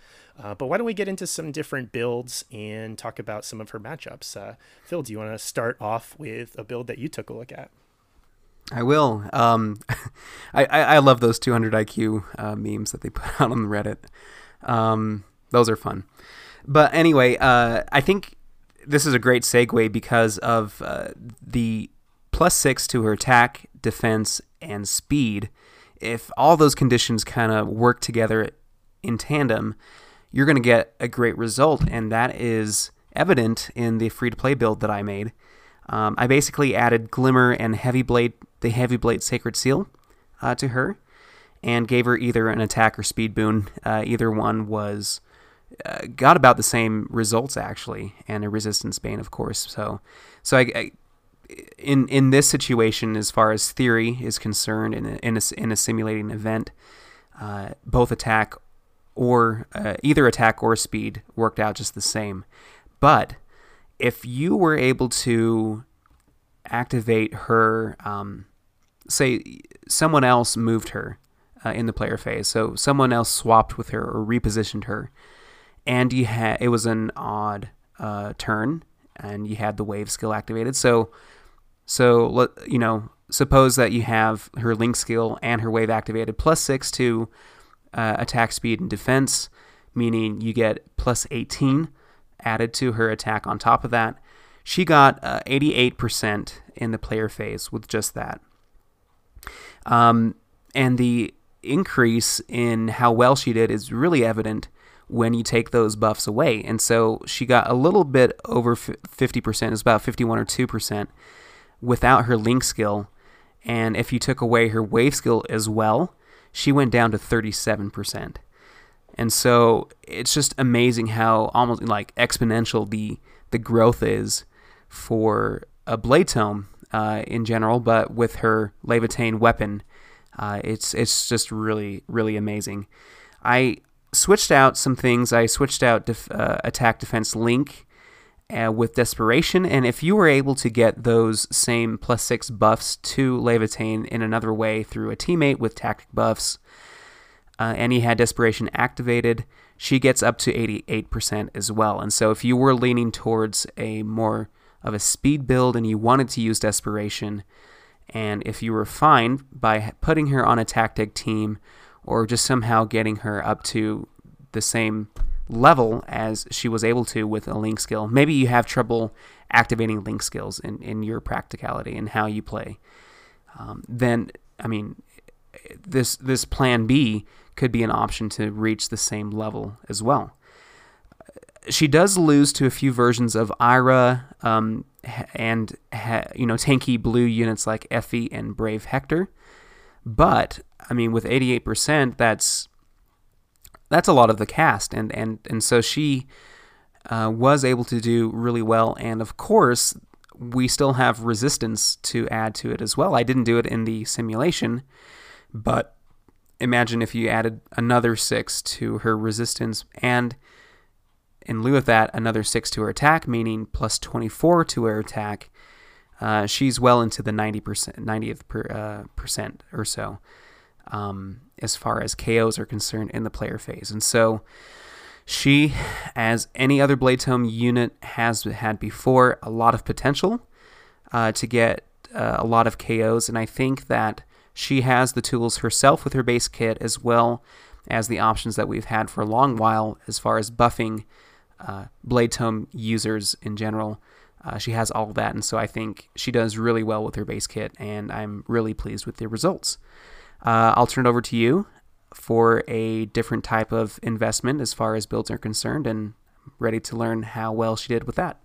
Uh, but why don't we get into some different builds and talk about some of her matchups? Uh, Phil, do you want to start off with a build that you took a look at? I will. Um, I, I, I love those 200 IQ uh, memes that they put out on Reddit. Um, those are fun. But anyway, uh, I think this is a great segue because of uh, the plus six to her attack, defense, and speed. If all those conditions kind of work together in tandem, you're going to get a great result, and that is evident in the free to play build that I made. Um, I basically added Glimmer and Heavy Blade, the Heavy Blade Sacred Seal, uh, to her, and gave her either an attack or speed boon. Uh, either one was uh, got about the same results actually, and a Resistance Bane, of course. So, so I, I in in this situation, as far as theory is concerned, in a, in a, in a simulating event, uh, both attack or uh, either attack or speed worked out just the same. But if you were able to activate her, um, say someone else moved her uh, in the player phase, so someone else swapped with her or repositioned her, and you had it was an odd uh, turn, and you had the wave skill activated. So, so you know, suppose that you have her link skill and her wave activated, plus six to uh, attack speed and defense, meaning you get plus eighteen added to her attack on top of that. She got uh, 88% in the player phase with just that. Um, and the increase in how well she did is really evident when you take those buffs away. And so she got a little bit over 50%, it's about 51 or 2% without her link skill. And if you took away her wave skill as well, she went down to 37%. And so it's just amazing how almost like exponential the the growth is for a blade tome uh, in general, but with her Laevatein weapon, uh, it's it's just really really amazing. I switched out some things. I switched out def- uh, attack defense link uh, with desperation, and if you were able to get those same plus six buffs to Laevatein in another way through a teammate with tactic buffs uh, and he had Desperation activated, she gets up to 88% as well. And so if you were leaning towards a more of a speed build and you wanted to use Desperation, and if you were fine by putting her on a tactic team or just somehow getting her up to the same level as she was able to with a link skill. Maybe you have trouble activating link skills in, in your practicality and how you play. Um, then, I mean, this this plan B could be an option to reach the same level as well. She does lose to a few versions of Ira um, and you know tanky blue units like Effie and Brave Hector, but I mean with 88%, that's that's a lot of the cast, and and and so she uh, was able to do really well. And of course, we still have resistance to add to it as well. I didn't do it in the simulation, but imagine if you added another six to her resistance and in lieu of that, another six to her attack, meaning plus 24 to her attack. Uh, she's well into the 90%, 90th per, uh, percent or so um, as far as KOs are concerned in the player phase. And so she, as any other Blade Tome unit has had before, a lot of potential uh, to get uh, a lot of KOs. And I think that she has the tools herself with her base kit as well as the options that we've had for a long while as far as buffing uh, Blade Tome users in general. Uh, she has all of that, and so I think she does really well with her base kit, and I'm really pleased with the results. Uh, I'll turn it over to you for a different type of investment as far as builds are concerned, and ready to learn how well she did with that.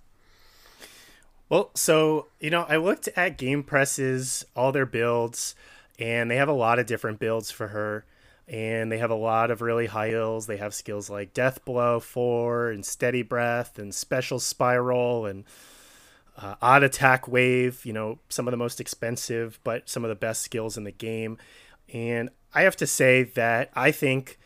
Well, so you know, I looked at GamePress's all their builds, and they have a lot of different builds for her, and they have a lot of really high hills. They have skills like Death Blow four and Steady Breath and Special Spiral and uh, Odd Attack Wave. You know, some of the most expensive, but some of the best skills in the game. And I have to say that I think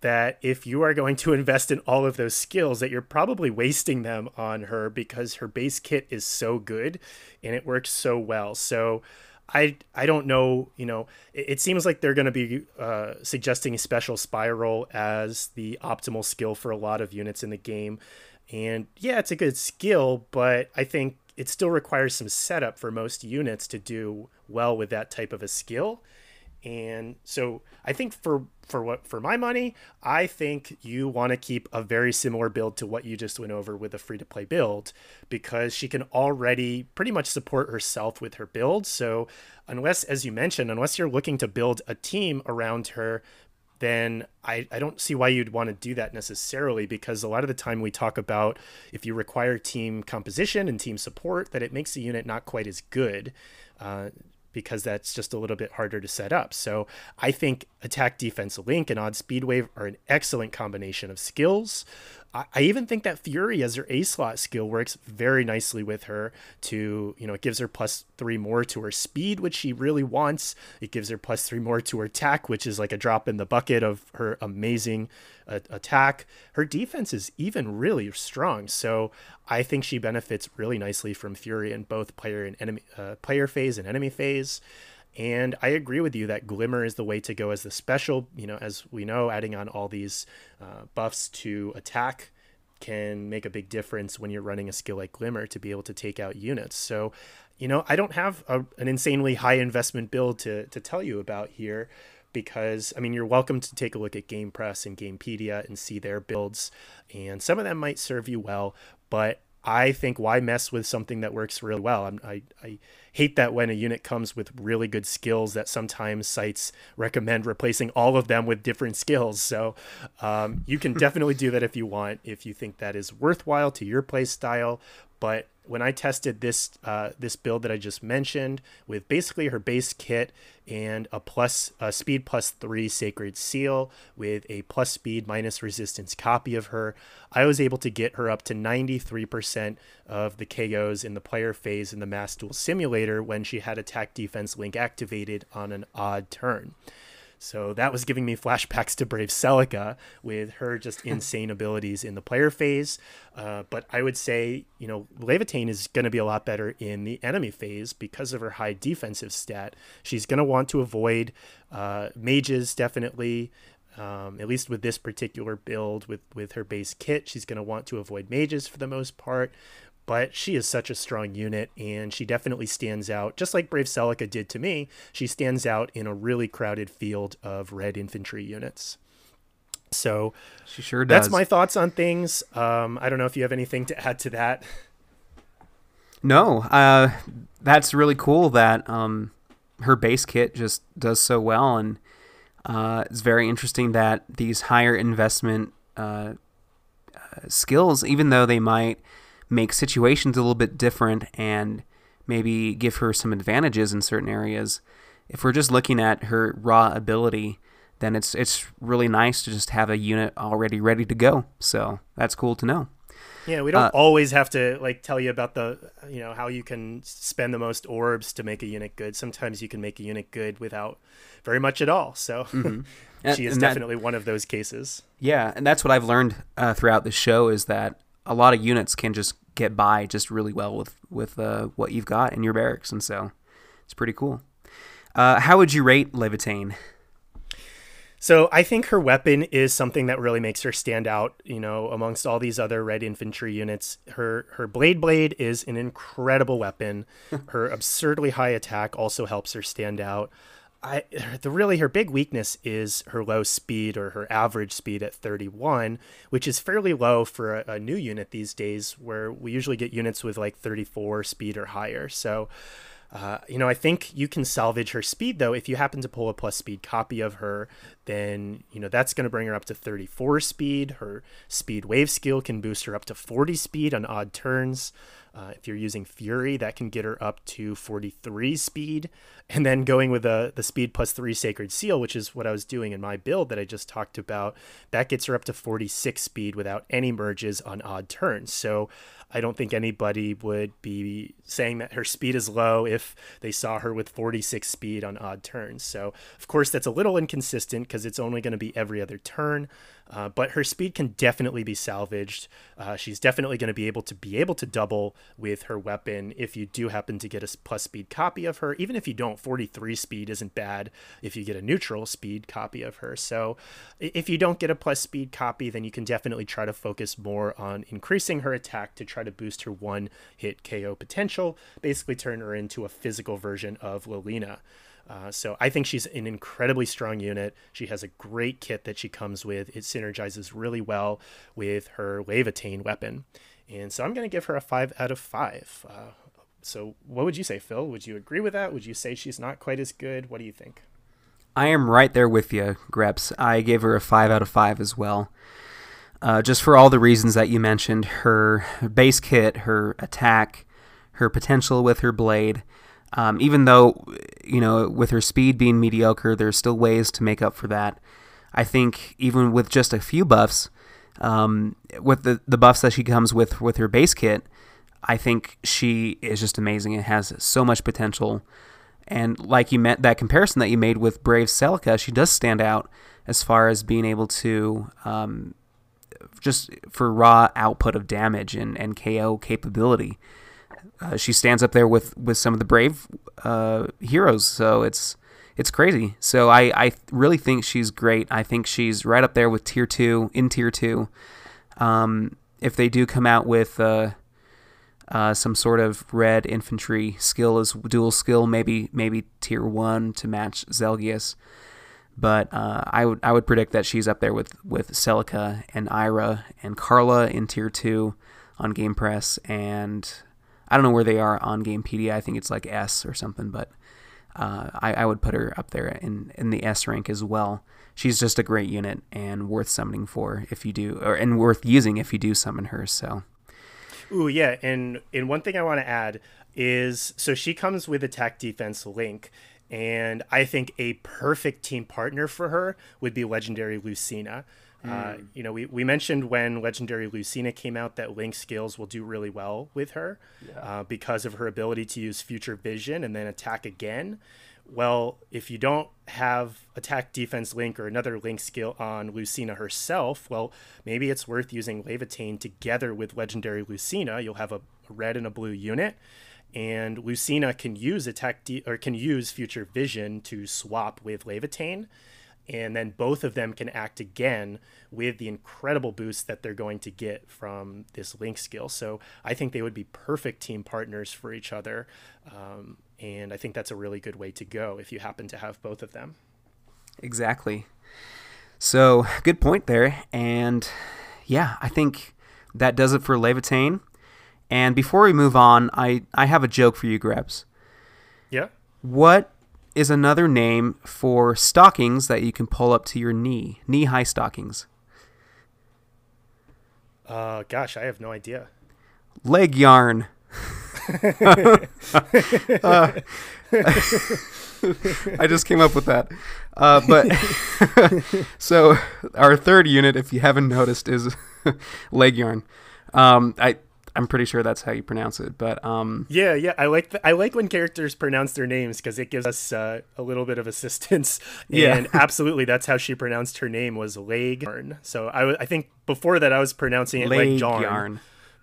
that if you are going to invest in all of those skills that you're probably wasting them on her because her base kit is so good and it works so well. So I I don't know, you know, it, it seems like they're going to be uh, suggesting a special spiral as the optimal skill for a lot of units in the game. And yeah, it's a good skill, but I think it still requires some setup for most units to do well with that type of a skill. And so I think for for what for my money, I think you want to keep a very similar build to what you just went over with a free to play build because she can already pretty much support herself with her build. So unless as you mentioned, unless you're looking to build a team around her, then I, I don't see why you'd want to do that necessarily because a lot of the time we talk about if you require team composition and team support that it makes the unit not quite as good. Uh, because that's just a little bit harder to set up. So I think attack, defense, link, and odd speed wave are an excellent combination of skills. I even think that Fury as her A slot skill works very nicely with her to, you know, it gives her plus three more to her speed, which she really wants. It gives her plus three more to her attack, which is like a drop in the bucket of her amazing uh, attack. Her defense is even really strong. So I think she benefits really nicely from Fury in both player and enemy, uh, player phase and enemy phase. And I agree with you that Glimmer is the way to go as the special. You know, as we know, adding on all these uh, buffs to attack can make a big difference when you're running a skill like Glimmer to be able to take out units. So, you know, I don't have a, an insanely high investment build to, to tell you about here because, I mean, you're welcome to take a look at GamePress and Gamepedia and see their builds, and some of them might serve you well, but I think why mess with something that works really well? I'm, I, I hate that when a unit comes with really good skills that sometimes sites recommend replacing all of them with different skills. So um, you can definitely do that if you want, if you think that is worthwhile to your play style. But when I tested this uh, this build that I just mentioned with basically her base kit and a plus a speed plus three sacred seal with a plus speed minus resistance copy of her, I was able to get her up to 93% of the KOs in the player phase in the Mass Duel Simulator when she had attack defense link activated on an odd turn. So that was giving me flashbacks to Brave Celica with her just insane abilities in the player phase. Uh, but I would say, you know, Laevatein is going to be a lot better in the enemy phase because of her high defensive stat. She's going to want to avoid uh, mages, definitely. Um, at least with this particular build with with her base kit she's going to want to avoid mages for the most part but she is such a strong unit and she definitely stands out. Just like Brave Celica did to me, she stands out in a really crowded field of red infantry units. So she sure does. That's my thoughts on things. Um, I don't know if you have anything to add to that. No, uh, that's really cool that um, her base kit just does so well, and uh, it's very interesting that these higher investment uh, uh skills, even though they might make situations a little bit different and maybe give her some advantages in certain areas, if we're just looking at her raw ability, then it's it's really nice to just have a unit already ready to go. So that's cool to know. Yeah, we don't uh, always have to like tell you about the you know how you can spend the most orbs to make a unit good. Sometimes you can make a unit good without very much at all. So mm-hmm. she is definitely one of those cases. Yeah, and that's what I've learned uh, throughout the show is that a lot of units can just get by just really well with with uh, what you've got in your barracks, and so it's pretty cool. Uh, how would you rate Laevatein? So I think her weapon is something that really makes her stand out, you know, amongst all these other red infantry units. Her her blade blade is an incredible weapon. her absurdly high attack also helps her stand out. I the really her big weakness is her low speed or her average speed at 31, which is fairly low for a, a new unit these days where we usually get units with like 34 speed or higher. So uh, you know, I think you can salvage her speed though. If you happen to pull a plus speed copy of her, then you know that's going to bring her up to 34 speed. Her speed wave skill can boost her up to 40 speed on odd turns. Uh, if you're using Fury, that can get her up to 43 speed. And then going with the, the speed plus three Sacred Seal, which is what I was doing in my build that I just talked about, that gets her up to 46 speed without any merges on odd turns. So I don't think anybody would be saying that her speed is low if they saw her with 46 speed on odd turns. So, of course, that's a little inconsistent because it's only going to be every other turn. Uh, but her speed can definitely be salvaged. Uh, she's definitely going to be able to be able to double with her weapon if you do happen to get a plus speed copy of her. Even if you don't, 43 speed isn't bad if you get a neutral speed copy of her. So if you don't get a plus speed copy, then you can definitely try to focus more on increasing her attack to try to boost her one hit KO potential. Basically, turn her into a physical version of Lilina. Uh, so I think she's an incredibly strong unit. She has a great kit that she comes with. It synergizes really well with her Laevatein weapon. And so I'm going to give her a five out of five. Uh, so what would you say, Phil? Would you agree with that? Would you say she's not quite as good? What do you think? I am right there with you, Grebs. I gave her a five out of five as well. Uh, just for all the reasons that you mentioned her base kit, her attack, her potential with her blade, um, even though, you know, with her speed being mediocre, there's still ways to make up for that. I think even with just a few buffs, um, with the, the buffs that she comes with with her base kit, I think she is just amazing. It has so much potential. And like you meant that comparison that you made with Brave Celica, she does stand out as far as being able to um, just for raw output of damage and, and KO capability uh, she stands up there with, with some of the brave uh, heroes. So it's it's crazy. So I, I really think she's great. I think she's right up there with tier two in tier two. Um, if they do come out with uh, uh, some sort of red infantry skill as dual skill, maybe maybe tier one to match Zelgius. But uh, I would I would predict that she's up there with with Celica and Ira and Karla in tier two on GamePress and I don't know where they are on Gamepedia. I think it's like S or something, but uh, I, I, would put her up there in, in the S rank as well. She's just a great unit and worth summoning for if you do, or and worth using if you do summon her. So, ooh yeah, and and one thing I want to add is so she comes with attack defense link, and I think a perfect team partner for her would be legendary Lucina. Mm. Uh, hmm. you know, we, we mentioned when Legendary Lucina came out that Link skills will do really well with her yeah. uh, because of her ability to use Future Vision and then attack again. Well, if you don't have attack defense link or another link skill on Lucina herself, well, maybe it's worth using Laevatein together with Legendary Lucina. You'll have a red and a blue unit, and Lucina can use attack de- or can use Future Vision to swap with Laevatein and then both of them can act again with the incredible boost that they're going to get from this link skill. So I think they would be perfect team partners for each other. Um, and I think that's a really good way to go if you happen to have both of them. Exactly. So, good point there. And yeah, I think that does it for Laevatein. And before we move on, I, I have a joke for you, Grebs. Yeah. What is another name for stockings that you can pull up to your knee, knee high stockings? Uh, gosh, I have no idea. Leg yarn. uh, I just came up with that. Uh, but so our third unit, if you haven't noticed, is leg yarn. Um, I I'm pretty sure that's how you pronounce it. But um, yeah, yeah, I like the, I like when characters pronounce their names because it gives us uh, a little bit of assistance. Yeah. And absolutely, that's how she pronounced her name was leg. So I, I think before that I was pronouncing it leg yarn. yarn.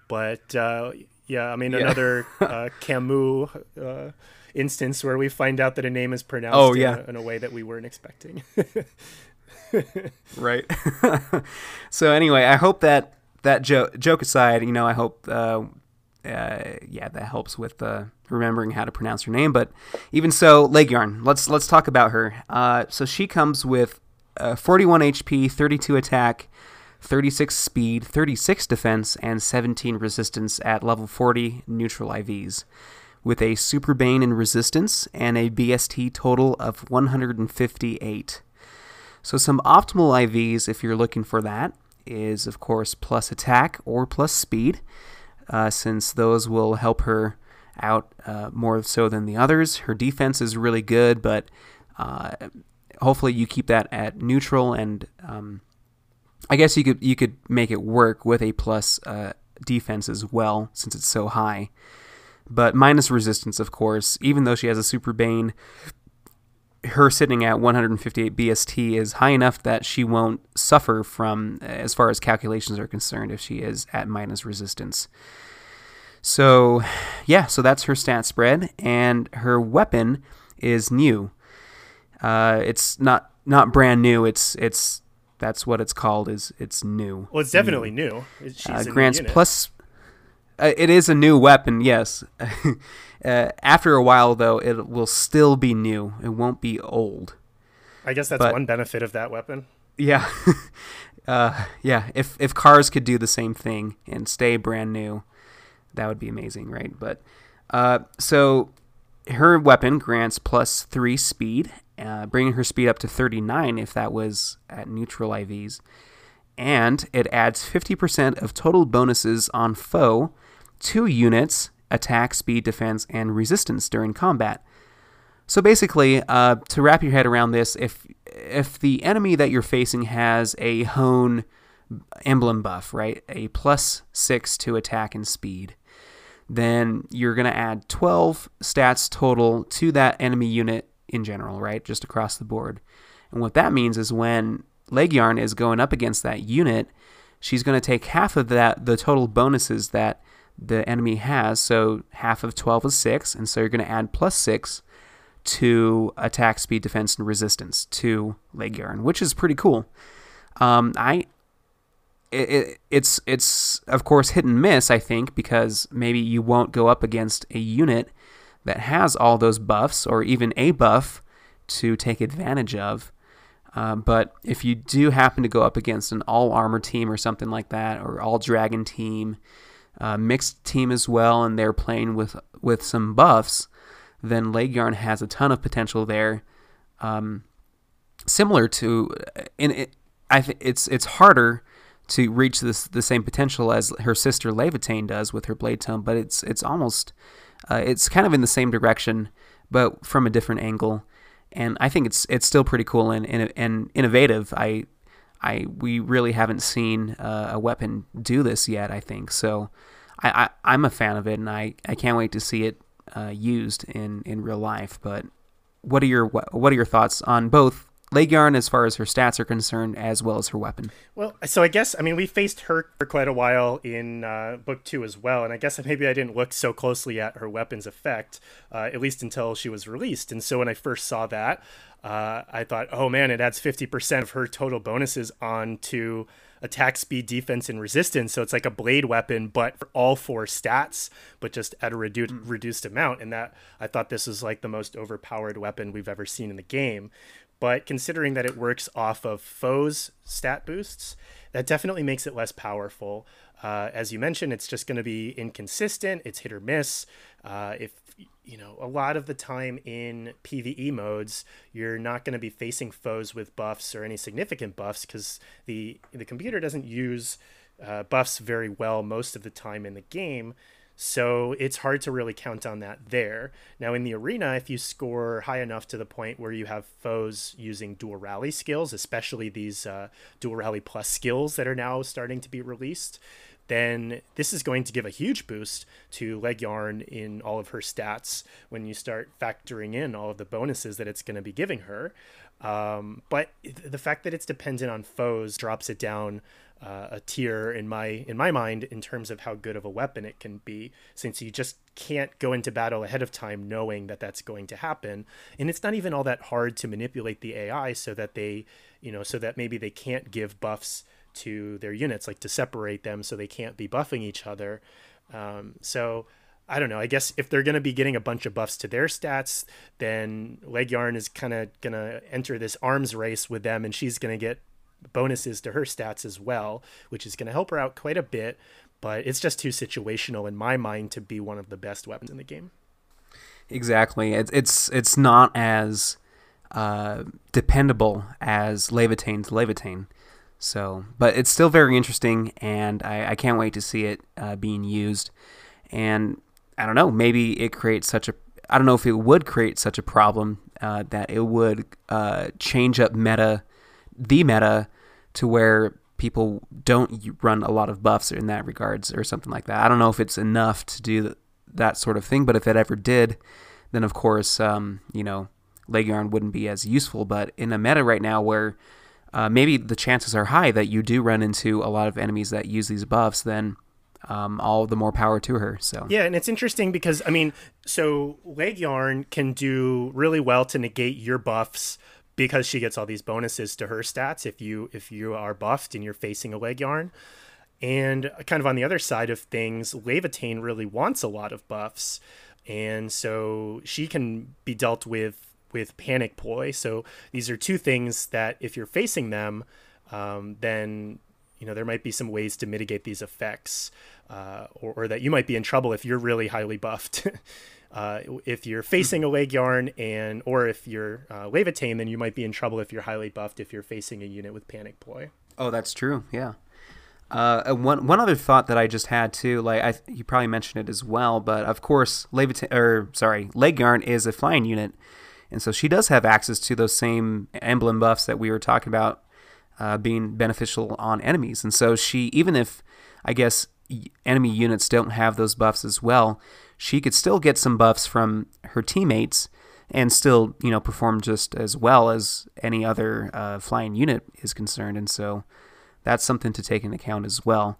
But uh, yeah, I mean Yeah. another uh, Camus uh, instance where we find out that a name is pronounced Oh, in, yeah. a, in a way that we weren't expecting. right? so anyway, I hope that that jo- joke aside, you know, I hope, uh, uh, yeah, that helps with uh, remembering how to pronounce her name. But even so, leg yarn. Let's let's talk about her. Uh, so she comes with uh, 41 HP, 32 attack, 36 speed, 36 defense, and 17 resistance at level 40 neutral IVs. With a Super Bane in resistance and a BST total of 158. So some optimal IVs, if you're looking for that, is of course plus attack or plus speed, uh, since those will help her out uh, more so than the others. Her defense is really good, but uh, hopefully you keep that at neutral, and um, I guess you could you could make it work with a plus uh, defense as well, since it's so high. But minus resistance, of course, even though she has a super bane, her sitting at 158 BST is high enough that she won't suffer from, as far as calculations are concerned, if she is at minus resistance. So, yeah, so that's her stat spread, and her weapon is new. Uh, it's not not brand new. It's it's that's what it's called. Is it's new. well, it's definitely new. It- She's Uh, new grants plus. Uh, it is a new weapon, yes. uh, after a while, though, it will still be new. It won't be old. I guess that's but- one benefit of that weapon. Yeah, uh, yeah. If if cars could do the same thing and stay brand new, that would be amazing, right? But uh, so her weapon grants plus three speed, uh, bringing her speed up to thirty nine if that was at neutral IVs, and it adds fifty percent of total bonuses on foe, two units, attack, speed, defense, and resistance during combat. So basically, uh, to wrap your head around this, if if the enemy that you're facing has a hone emblem buff, right, a plus six to attack and speed, then you're gonna add 12 stats total to that enemy unit in general, right, just across the board. And what that means is when Leg Yarn is going up against that unit, she's going to take half of that the total bonuses that the enemy has. So half of 12 is 6, and so you're going to add plus 6 to attack, speed, defense, and resistance to leg yarn, which is pretty cool. Um, I it, it, it's it's of course hit and miss. I think because maybe you won't go up against a unit that has all those buffs or even a buff to take advantage of. Uh, but if you do happen to go up against an all armor team or something like that, or all dragon team, uh, mixed team as well, and they're playing with with some buffs, then Leg Yarn has a ton of potential there. Um, similar to, in it, I it's it's harder to reach this the same potential as her sister Laevatein does with her blade tome, but it's it's almost uh, it's kind of in the same direction, but from a different angle. And I think it's it's still pretty cool and and, and innovative. I I we really haven't seen uh, a weapon do this yet. I think so. I, I I'm a fan of it, and I, I can't wait to see it uh, used in, in real life. But what are your what are your thoughts on both Leggjarn as far as her stats are concerned, as well as her weapon. Well, so I guess I mean we faced her for quite a while in uh, book two as well, and I guess maybe I didn't look so closely at her weapon's effect, uh, at least until she was released. And so when I first saw that, uh, I thought, oh man, it adds fifty percent of her total bonuses onto attack speed, defense, and resistance. So it's like a blade weapon, but for all four stats, but just at a redu- mm. reduced amount. And that I thought this was like the most overpowered weapon we've ever seen in the game. But considering that it works off of foes' stat boosts, that definitely makes it less powerful. Uh, as you mentioned, it's just going to be inconsistent. It's hit or miss. Uh, if you know, a lot of the time in PVE modes, you're not going to be facing foes with buffs or any significant buffs because the the computer doesn't use uh, buffs very well most of the time in the game. So it's hard to really count on that there. Now in the arena, if you score high enough to the point where you have foes using dual rally skills, especially these uh, dual rally plus skills that are now starting to be released, then this is going to give a huge boost to Leggjarn in all of her stats when you start factoring in all of the bonuses that it's going to be giving her. Um, but the fact that it's dependent on foes drops it down uh, a tier in my in my mind in terms of how good of a weapon it can be, since you just can't go into battle ahead of time knowing that that's going to happen, and it's not even all that hard to manipulate the AI so that they, you know, so that maybe they can't give buffs to their units, like to separate them so they can't be buffing each other. Um, so I don't know. I guess if they're going to be getting a bunch of buffs to their stats, then Leg Yarn is kind of going to enter this arms race with them, and she's going to get bonuses to her stats as well, which is going to help her out quite a bit. But it's just too situational in my mind to be one of the best weapons in the game. Exactly. It's it's it's not as uh, dependable as Laevatein's Laevatein. So, but it's still very interesting, and I, I can't wait to see it uh, being used. And I don't know, maybe it creates such a I don't know if it would create such a problem uh, that it would uh, change up meta, the meta, to where people don't run a lot of buffs in that regards or something like that. I don't know if it's enough to do that sort of thing, but if it ever did, then of course, um, you know, Leggjarn wouldn't be as useful. But in a meta right now where uh, maybe the chances are high that you do run into a lot of enemies that use these buffs, then um, all the more power to her. So yeah, and it's interesting because I mean, so Leggjarn can do really well to negate your buffs because she gets all these bonuses to her stats if you if you are buffed and you're facing a leg yarn. And kind of on the other side of things, Laevatein really wants a lot of buffs. And so she can be dealt with with panic ploy. So these are two things that if you're facing them, um, then you know there might be some ways to mitigate these effects, uh, or, or, that you might be in trouble if you're really highly buffed. uh, if you're facing a leg yarn and or if you're uh, Laevatein, then you might be in trouble if you're highly buffed if you're facing a unit with panic ploy. Oh, that's true. Yeah. Uh, one one other thought that I just had too, like I you probably mentioned it as well, but of course, Levita- or sorry, leg yarn is a flying unit, and so she does have access to those same emblem buffs that we were talking about uh, being beneficial on enemies. And so she, even if I guess enemy units don't have those buffs as well, she could still get some buffs from her teammates and still, you know, perform just as well as any other uh, flying unit is concerned. And so that's something to take into account as well.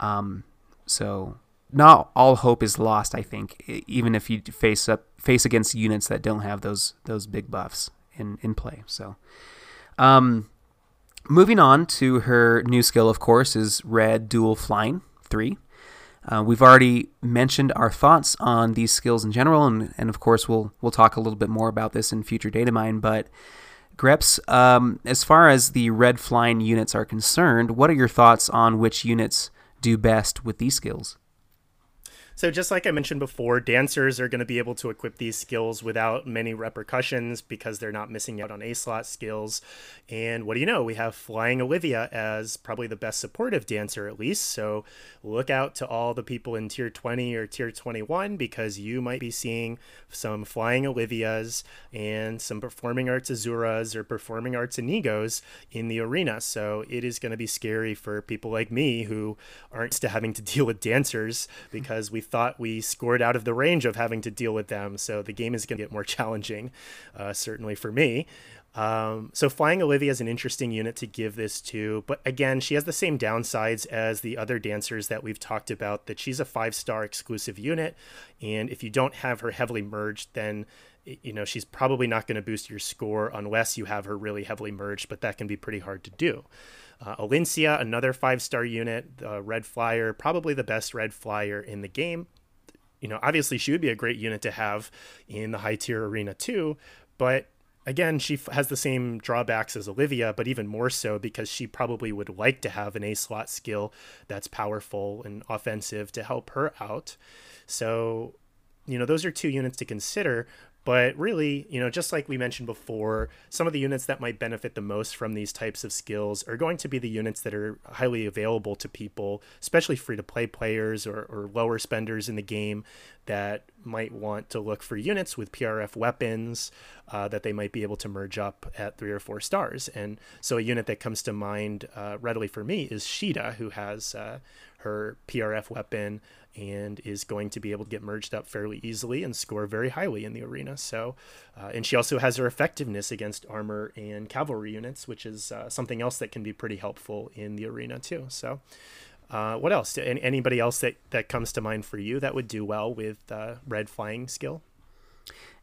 Um, so not all hope is lost. I think even if you face up face against units that don't have those those big buffs in in play. So, um, moving on to her new skill, of course, is Red Dual Flying Three. Uh, we've already mentioned our thoughts on these skills in general, and, and of course we'll we'll talk a little bit more about this in future data mine. But Grebs, um, as far as the red flying units are concerned, what are your thoughts on which units do best with these skills? So, just like I mentioned before, dancers are going to be able to equip these skills without many repercussions because they're not missing out on A slot skills. And what do you know? We have Flying Olivia as probably the best supportive dancer, at least. So, look out to all the people in tier 20 or tier 21 because you might be seeing some Flying Olivias and some Performing Arts Azuras or Performing Arts Inigos in the arena. So, it is going to be scary for people like me who aren't having to deal with dancers because we thought we scored out of the range of having to deal with them. So the game is going to get more challenging, uh, certainly for me. Um, so flying Olivia is an interesting unit to give this to, but again, she has the same downsides as the other dancers that we've talked about. That she's a five star exclusive unit, and if you don't have her heavily merged, then you know she's probably not going to boost your score unless you have her really heavily merged. But that can be pretty hard to do. Uh, Elincia, another five star unit, uh, red flyer, probably the best red flyer in the game. You know, obviously she would be a great unit to have in the high tier arena too, but again, she has the same drawbacks as Olivia, but even more so because she probably would like to have an A slot skill that's powerful and offensive to help her out. So, you know, those are two units to consider. But really, you know, just like we mentioned before, some of the units that might benefit the most from these types of skills are going to be the units that are highly available to people, especially free to play players or, or lower spenders in the game that might want to look for units with PRF weapons uh, that they might be able to merge up at three or four stars. And so a unit that comes to mind uh, readily for me is Sheeta, who has uh, her PRF weapon and is going to be able to get merged up fairly easily and score very highly in the arena. So, uh, and she also has her effectiveness against armor and cavalry units, which is uh, something else that can be pretty helpful in the arena too. So, uh, what else? Any, anybody else that, that comes to mind for you that would do well with uh, red flying skill?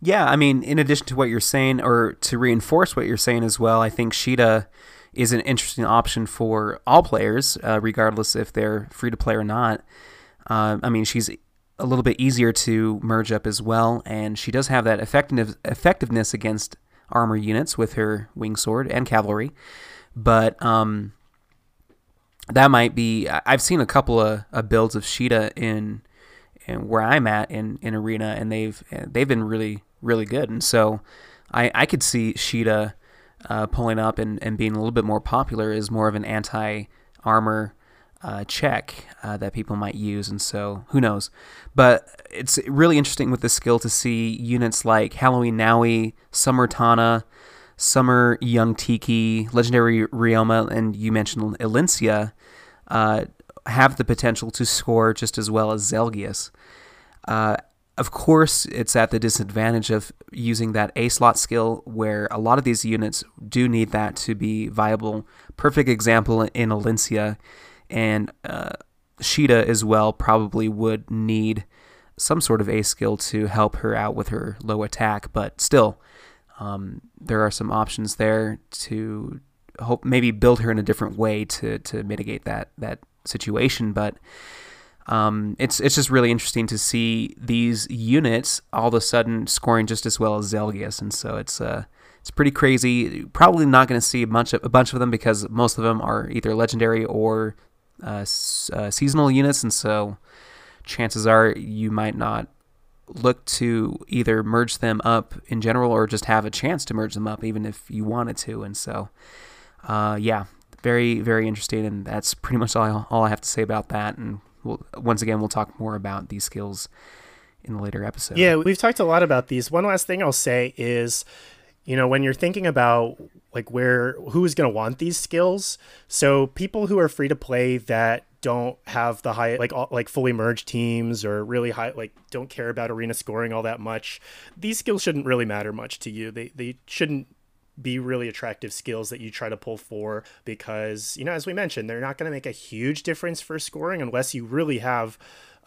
Yeah, I mean, in addition to what you're saying, or to reinforce what you're saying as well, I think Sheeta is an interesting option for all players, uh, regardless if they're free to play or not. Uh, I mean, she's a little bit easier to merge up as well, and she does have that effective effectiveness against armor units with her wing sword and cavalry. But um, that might be. I've seen a couple of, of builds of Sheeta in, where I'm at in, in arena, and they've they've been really really good. And so I I could see Sheeta uh, pulling up and, and being a little bit more popular is more of an anti armor uh, check uh, that people might use, and so who knows? But it's really interesting with this skill to see units like Halloween Nowi, Summer Tana, Summer Young Tiki, Legendary Ryoma, and you mentioned Elincia uh, have the potential to score just as well as Zelgius. Uh, of course, it's at the disadvantage of using that A slot skill where a lot of these units do need that to be viable. Perfect example in Elincia and uh, Sheeta as well probably would need some sort of A skill to help her out with her low attack, but still, um, there are some options there to hope maybe build her in a different way to to mitigate that that situation. But um, it's it's just really interesting to see these units all of a sudden scoring just as well as Zelgius, and so it's uh it's pretty crazy. Probably not going to see a bunch of a bunch of them because most of them are either legendary or uh, uh, seasonal units, and so chances are you might not look to either merge them up in general or just have a chance to merge them up, even if you wanted to. And so, uh, yeah, very very interesting, and that's pretty much all I, all I have to say about that. And we'll, once again, we'll talk more about these skills in the later episode. Yeah, we've talked a lot about these. One last thing I'll say is, you know, when you're thinking about like where who's going to want these skills, so people who are free to play that don't have the high like like fully merged teams or really high like don't care about arena scoring all that much these skills shouldn't really matter much to you they they shouldn't be really attractive skills that you try to pull for because, you know, as we mentioned, they're not going to make a huge difference for scoring unless you really have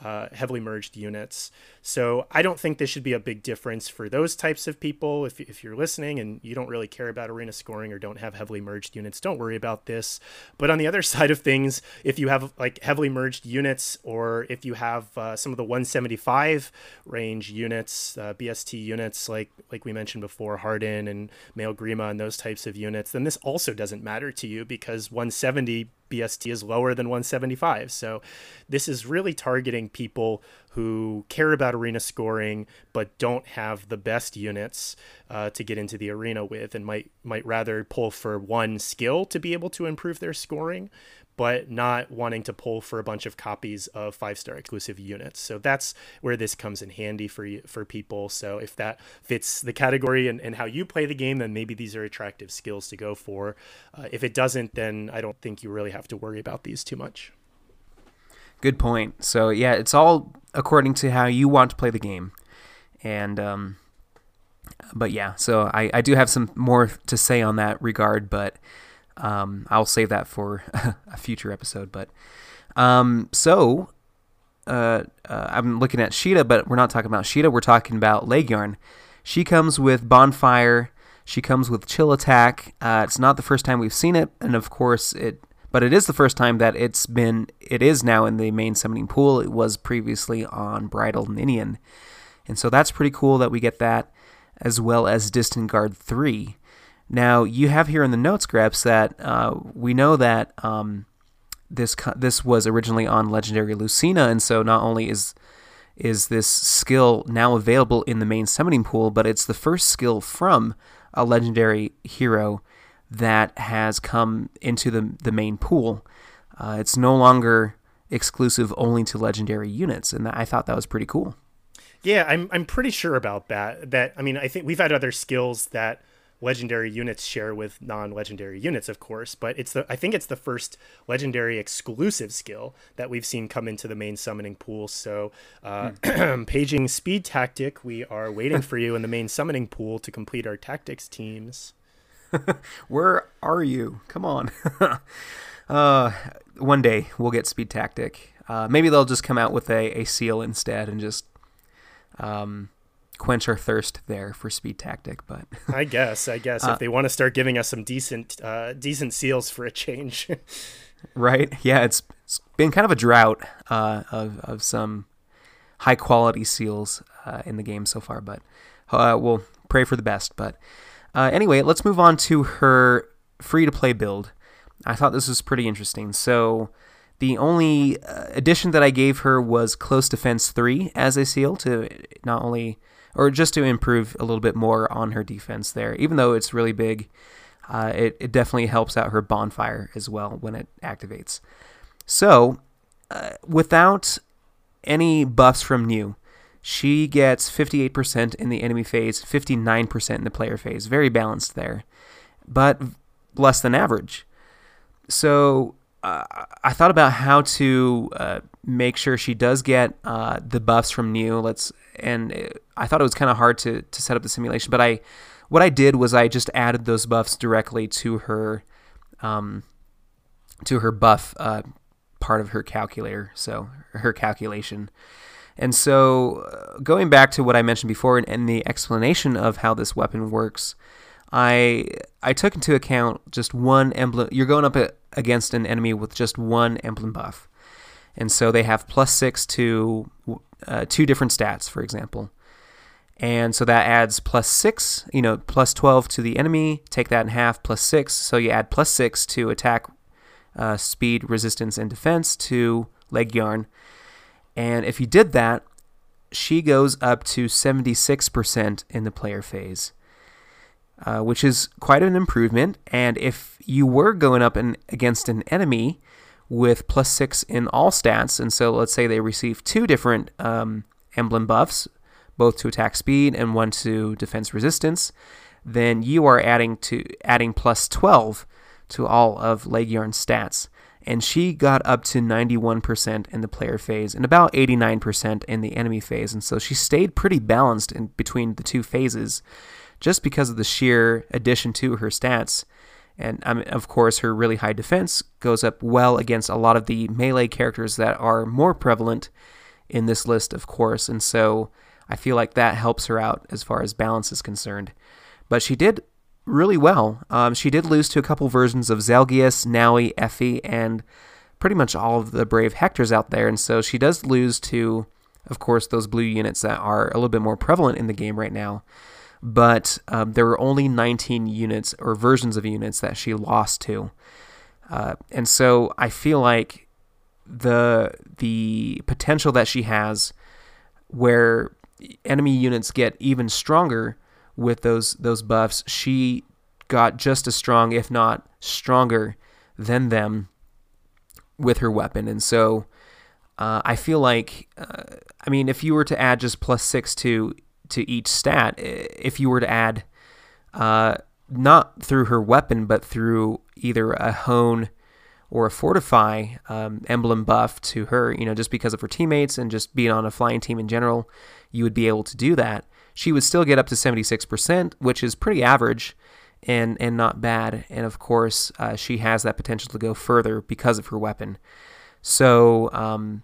uh, heavily merged units. So I don't think this should be a big difference for those types of people. If, if you're listening and you don't really care about arena scoring or don't have heavily merged units, don't worry about this. But on the other side of things, if you have like heavily merged units or if you have uh, some of the 175 range units, uh, BST units, like like we mentioned before, Hardin and Male Grima and those types of units, then this also doesn't matter to you because 170 BST is lower than 175. So this is really targeting people who care about arena scoring but don't have the best units uh, to get into the arena with and might might rather pull for one skill to be able to improve their scoring but not wanting to pull for a bunch of copies of five star exclusive units. So that's where this comes in handy for you, for people. So if that fits the category and, and how you play the game, then maybe these are attractive skills to go for. Uh, if it doesn't, then I don't think you really have to worry about these too much. Good point. So yeah, it's all according to how you want to play the game. And um, but yeah, so I, I do have some more to say on that regard, but um, I'll save that for a future episode. But um, so uh, uh, I'm looking at Sheeta, but we're not talking about Sheeta. We're talking about Leggjarn. She comes with Bonfire. She comes with Chill Attack. Uh, it's not the first time we've seen it, and of course it, but it is the first time that it's been. It is now in the main summoning pool. It was previously on Bridal Ninian, and so that's pretty cool that we get that, as well as Distant Guard three. Now you have here in the notes, Grebs, that uh, we know that um, this this was originally on Legendary Lucina, and so not only is is this skill now available in the main summoning pool, but it's the first skill from a legendary hero that has come into the the main pool. Uh, it's no longer exclusive only to legendary units, and I thought that was pretty cool. Yeah, I'm I'm pretty sure about that. That I mean, I think we've had other skills that legendary units share with non-legendary units, of course. But it's the I think it's the first legendary exclusive skill that we've seen come into the main summoning pool. So, uh, hmm. paging speed tactic, we are waiting for you in the main summoning pool to complete our tactics teams. Where are you? Come on. uh, one day we'll get speed tactic. Uh, maybe they'll just come out with a, a seal instead and just um, quench our thirst there for speed tactic. But I guess, I guess uh, if they want to start giving us some decent, uh, decent seals for a change. right? Yeah, it's, it's been kind of a drought uh, of of some high quality seals uh, in the game so far, but uh, we'll pray for the best. But uh, anyway, let's move on to her free to play build. I thought this was pretty interesting. So. The only addition that I gave her was Close Defense 3 as a seal to not only or just to improve a little bit more on her defense there. Even though it's really big, uh, it, it definitely helps out her bonfire as well when it activates. So, uh, without any buffs from new, she gets 58% in the enemy phase, 59% in the player phase. Very balanced there, but less than average. So, uh, I thought about how to uh, make sure she does get uh, the buffs from new. Let's and it, I thought it was kind of hard to to set up the simulation, but I what I did was I just added those buffs directly to her um, to her buff uh, part of her calculator, so her calculation. And so, uh, going back to what I mentioned before and, and the explanation of how this weapon works, I I took into account just one emblem. You're going up against an enemy with just one emblem buff, and so they have plus six to uh, two different stats, for example. And so that adds plus six, you know, plus 12 to the enemy. Take that in half, plus six. So you add plus six to attack, uh, speed, resistance, and defense to Leggjarn. And if you did that, she goes up to 76% in the player phase, uh, which is quite an improvement. And if you were going up in, against an enemy with plus six in all stats. And so let's say they receive two different um, emblem buffs, both to attack speed and one to defense resistance. Then you are adding to adding plus 12 to all of Leggjarn's stats. And she got up to 91% in the player phase and about 89% in the enemy phase. And so she stayed pretty balanced in between the two phases just because of the sheer addition to her stats. And of course, her really high defense goes up well against a lot of the melee characters that are more prevalent in this list, of course. And so I feel like that helps her out as far as balance is concerned. But she did really well. Um, she did lose to a couple versions of Zelgius, Nowi, Effie, and pretty much all of the Brave Hectors out there. And so she does lose to, of course, those blue units that are a little bit more prevalent in the game right now but um, there were only 19 units or versions of units that she lost to. Uh, and so I feel like the the potential that she has where enemy units get even stronger with those those buffs, she got just as strong, if not stronger, than them with her weapon. And so uh, I feel like, uh, I mean, if you were to add just plus six to to each stat if you were to add uh, not through her weapon but through either a hone or a fortify um, emblem buff to her, you know, just because of her teammates and just being on a flying team in general, you would be able to do that. She would still get up to 76%, which is pretty average and, and not bad. And of course, uh, she has that potential to go further because of her weapon. So, um,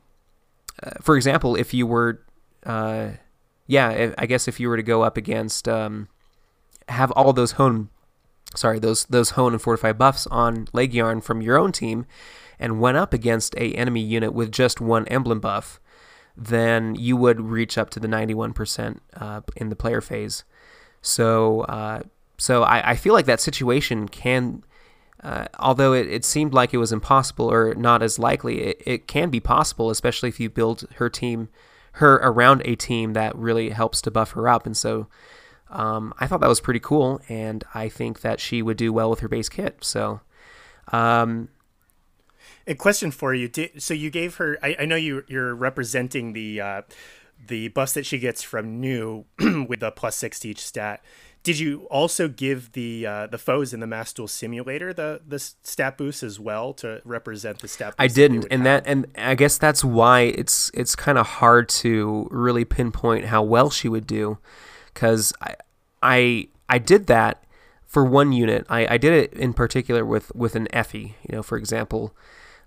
uh, for example, if you were, uh, yeah, I guess if you were to go up against, um, have all those hone, sorry, those those hone and fortify buffs on leg yarn from your own team, and went up against a enemy unit with just one emblem buff, then you would reach up to the 91% uh, in the player phase. So, uh, so I, I, feel like that situation can, uh, although it, it seemed like it was impossible or not as likely, it, it can be possible, especially if you build her team, her around a team that really helps to buff her up. And so, um, I thought that was pretty cool, and I think that she would do well with her base kit. So, um, a question for you. so you gave her. I, I know you you're representing the uh, the bus that she gets from new with the plus six to each stat. Did you also give the uh, the foes in the mass duel simulator the the stat boost as well to represent the stat? I didn't, that and have? that and I guess that's why it's it's kind of hard to really pinpoint how well she would do, because I I I did that for one unit. I, I did it in particular with with an Effie. You know, for example,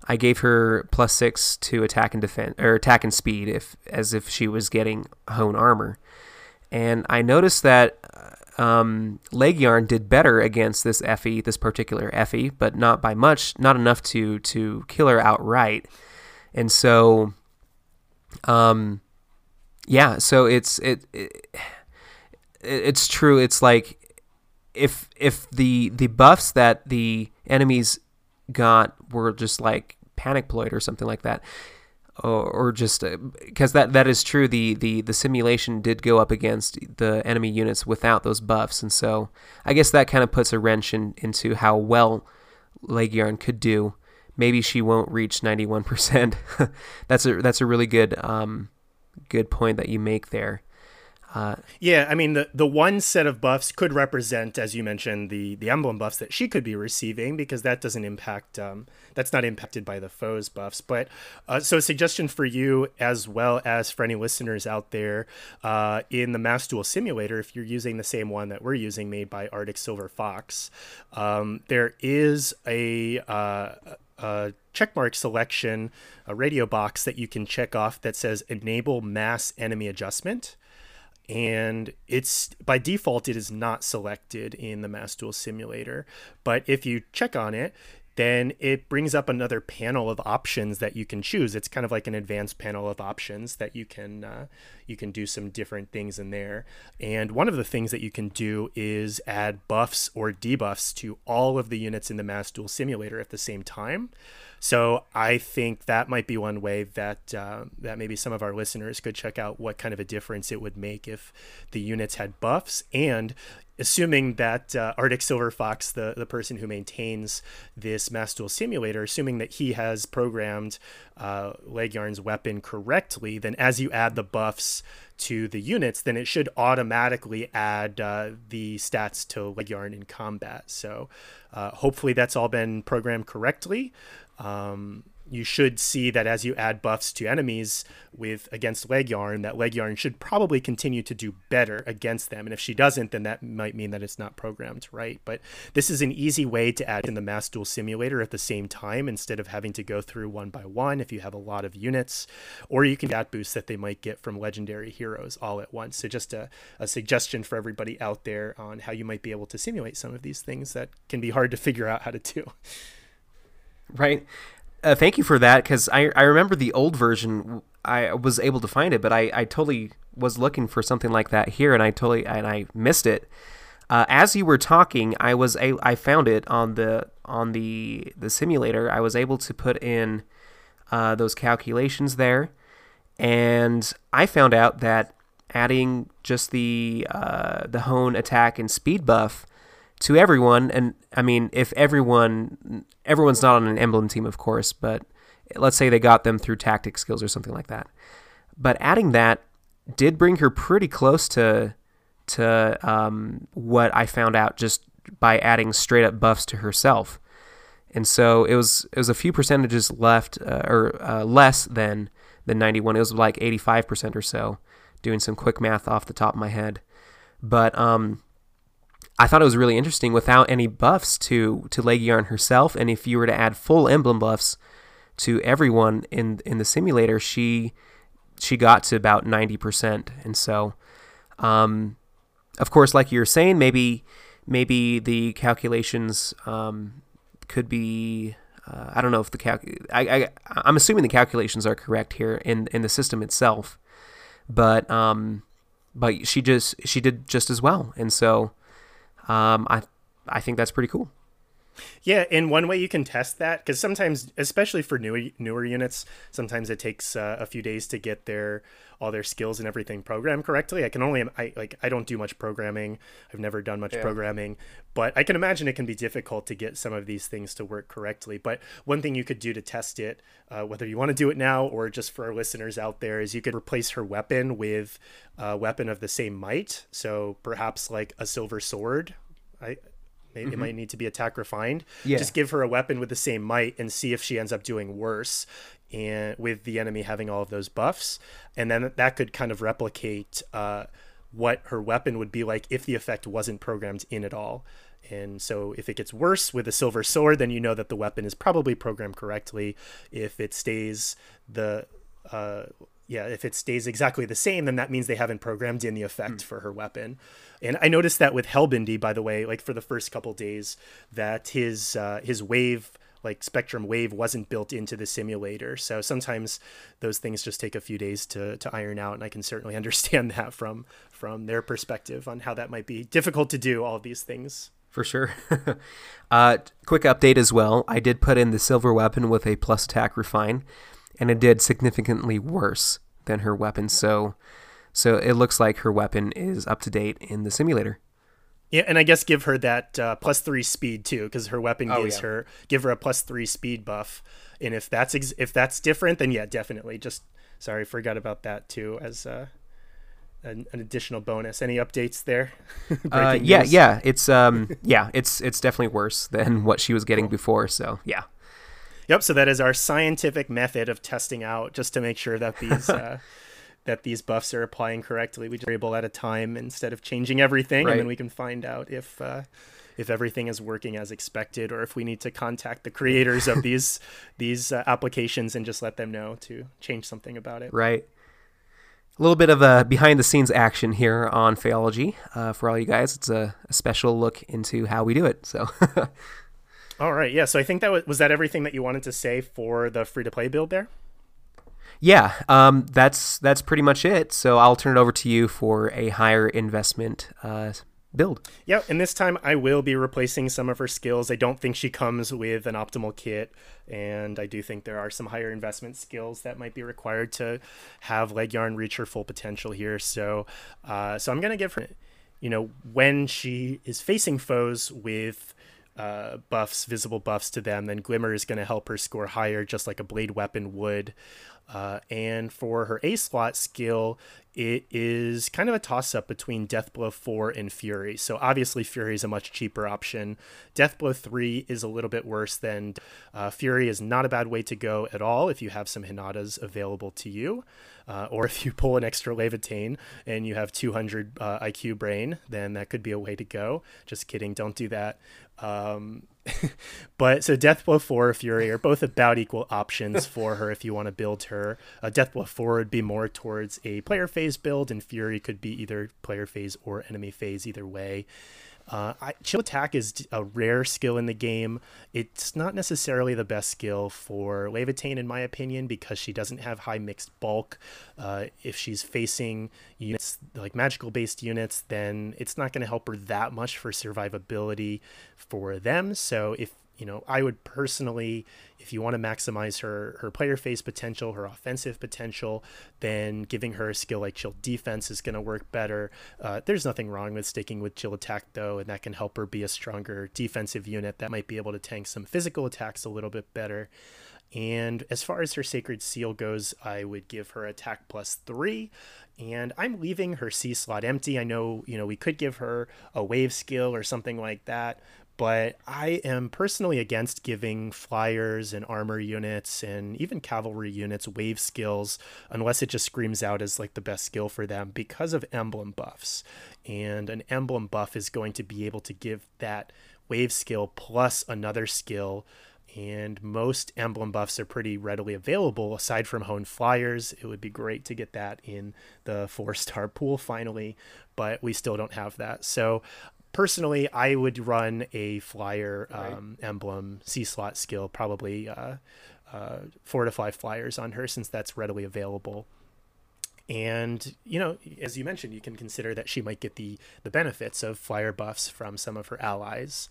I gave her plus six to attack and defend or attack and speed if as if she was getting hone armor. And I noticed that um, Leggjarn did better against this Effie, this particular Effie, but not by much, not enough to to kill her outright. And so, um, yeah, so it's it, it it's true. It's like if if the the buffs that the enemies got were just like panic ploid or something like that. Or, just because uh, that that is true the, the the simulation did go up against the enemy units without those buffs. And so i guess that kind of puts a wrench in, into how well Leggjarn could do. Maybe she won't reach 91% that's a that's a really good um good point that you make there uh, yeah, I mean the the one set of buffs could represent, as you mentioned, the the emblem buffs that she could be receiving because that doesn't impact. Um, that's not impacted by the foes buffs. But uh, so a suggestion for you as well as for any listeners out there uh, in the Mass Duel Simulator, if you're using the same one that we're using, made by Arctic Silver Fox, um, there is a uh, a checkmark selection, a radio box that you can check off that says enable mass enemy adjustment and it's by default it is not selected in the mass duel simulator but if you check on it then it brings up another panel of options that you can choose. It's kind of like an advanced panel of options that you can uh, you can do some different things in there. And one of the things that you can do is add buffs or debuffs to all of the units in the mass duel simulator at the same time so I think that might be one way that uh, that maybe some of our listeners could check out what kind of a difference it would make if the units had buffs and assuming that uh, Arctic Silver Fox, the, the person who maintains this Mass Duel simulator, assuming that he has programmed uh, Leggjarn's weapon correctly, then as you add the buffs to the units, then it should automatically add uh, the stats to Leggjarn in combat. So uh, hopefully that's all been programmed correctly um, you should see that as you add buffs to enemies with against Leggjarn, that Leggjarn should probably continue to do better against them. And if she doesn't, then that might mean that it's not programmed right. But this is an easy way to add in the Mass Duel Simulator at the same time instead of having to go through one by one if you have a lot of units, or you can get boosts that they might get from legendary heroes all at once. So just a, a suggestion for everybody out there on how you might be able to simulate some of these things that can be hard to figure out how to do. Right. Uh, thank you for that because I, I remember the old version. I was able to find it, but I, I totally was looking for something like that here, and I totally and I missed it. Uh, as you were talking, I was a, I found it on the on the the simulator. I was able to put in uh, those calculations there, and I found out that adding just the uh, the hone attack and speed buff to everyone. And I mean, if everyone, everyone's not on an emblem team, of course, but let's say they got them through tactic skills or something like that. But adding that did bring her pretty close to to um, what I found out just by adding straight up buffs to herself. and so it was it was a few percentages left uh, or uh, less than than 91. It was like 85 percent or so. Doing some quick math off the top of my head, but um, I thought it was really interesting without any buffs to to Leggjarn herself, and if you were to add full emblem buffs to everyone in in the simulator, she she got to about 90 percent, and so. Um, of course, like you're saying, maybe maybe the calculations um, could be. Uh, I don't know if the calc. I, I I'm assuming the calculations are correct here in in the system itself, but um, but she just she did just as well, and so um, I I think that's pretty cool. Yeah, and one way you can test that because sometimes, especially for newer newer units, sometimes it takes uh, a few days to get their all their skills and everything programmed correctly. I can only I like I don't do much programming. I've never done much yeah. programming, but I can imagine it can be difficult to get some of these things to work correctly. But one thing you could do to test it, uh, whether you want to do it now or just for our listeners out there, is you could replace her weapon with a weapon of the same might. So perhaps like a silver sword. I it, mm-hmm. it might need to be attack refined. Yeah. Just give her a weapon with the same might and see if she ends up doing worse and with the enemy having all of those buffs. And then that could kind of replicate uh, what her weapon would be like if the effect wasn't programmed in at all. And so if it gets worse with a silver sword, then you know that the weapon is probably programmed correctly. If it stays the uh, yeah, if it stays exactly the same, then that means they haven't programmed in the effect mm. for her weapon. And I noticed that with Helbindi, by the way, like for the first couple days, that his uh, his wave like Spectrum Wave wasn't built into the simulator. So sometimes those things just take a few days to, to iron out, and I can certainly understand that from from their perspective on how that might be difficult to do all of these things. For sure. uh, quick update as well. I did put in the silver weapon with a plus attack refine, and it did significantly worse than her weapon. So so it looks like her weapon is up to date in the simulator. Yeah, and I guess give her that uh, plus three speed too, because her weapon oh, gives yeah. her give her a plus three speed buff. And if that's ex- if that's different, then yeah, definitely. Just sorry, forgot about that too as uh, an, an additional bonus. Any updates there? uh, yeah, yeah, it's um, yeah, it's it's definitely worse than what she was getting cool. before. So yeah. Yep. So that is our scientific method of testing out, just to make sure that these. Uh, that these buffs are applying correctly. We just variable at a time instead of changing everything, right. and then we can find out if uh, if everything is working as expected, or if we need to contact the creators of these these uh, applications and just let them know to change something about it. Right. A little bit of a behind the scenes action here on Phaeology uh, for all you guys. It's a, a special look into how we do it. So. all right. Yeah. So I think that was, was that everything that you wanted to say for the free to play build there yeah, um, that's that's pretty much it. So I'll turn it over to you for a higher investment uh, build. Yeah, and this time I will be replacing some of her skills. I don't think she comes with an optimal kit, and I do think there are some higher investment skills that might be required to have Leggjarn reach her full potential here. So, uh, so I'm gonna give her, you know, when she is facing foes with uh, buffs, visible buffs to them, then Glimmer is going to help her score higher, just like a blade weapon would. Uh, and for her A slot skill, it is kind of a toss up between Deathblow 4 and Fury. So obviously, Fury is a much cheaper option. Deathblow 3 is a little bit worse than uh, Fury, is not a bad way to go at all if you have some Hinatas available to you. Uh, or if you pull an extra Laevatein and you have 200 uh, IQ brain, then that could be a way to go. Just kidding, don't do that. Um, but so Deathblow 4 Fury are both about equal options for her if you want to build her. Uh, Deathblow 4 would be more towards a player phase build, and Fury could be either player phase or enemy phase, either way. Uh, I, chill attack is a rare skill in the game. It's not necessarily the best skill for Laevatein, in my opinion, because she doesn't have high mixed bulk. Uh, if she's facing units like magical based units, then it's not going to help her that much for survivability for them. So if you know, I would personally, if you want to maximize her her player phase potential, her offensive potential, then giving her a skill like chill defense is going to work better. Uh, there's nothing wrong with sticking with chill attack though, and that can help her be a stronger defensive unit that might be able to tank some physical attacks a little bit better. And as far as her Sacred Seal goes, I would give her attack plus three. And I'm leaving her C slot empty. I know, you know, we could give her a wave skill or something like that, but I am personally against giving flyers and armor units and even cavalry units wave skills unless it just screams out as like the best skill for them because of emblem buffs. And an emblem buff is going to be able to give that wave skill plus another skill and most emblem buffs are pretty readily available aside from honed flyers it would be great to get that in the four star pool finally but we still don't have that so personally, I would run a flyer um, emblem C slot skill, probably uh, uh, four to five flyers on her since that's readily available. And you know, as you mentioned, you can consider that she might get the the benefits of flyer buffs from some of her allies.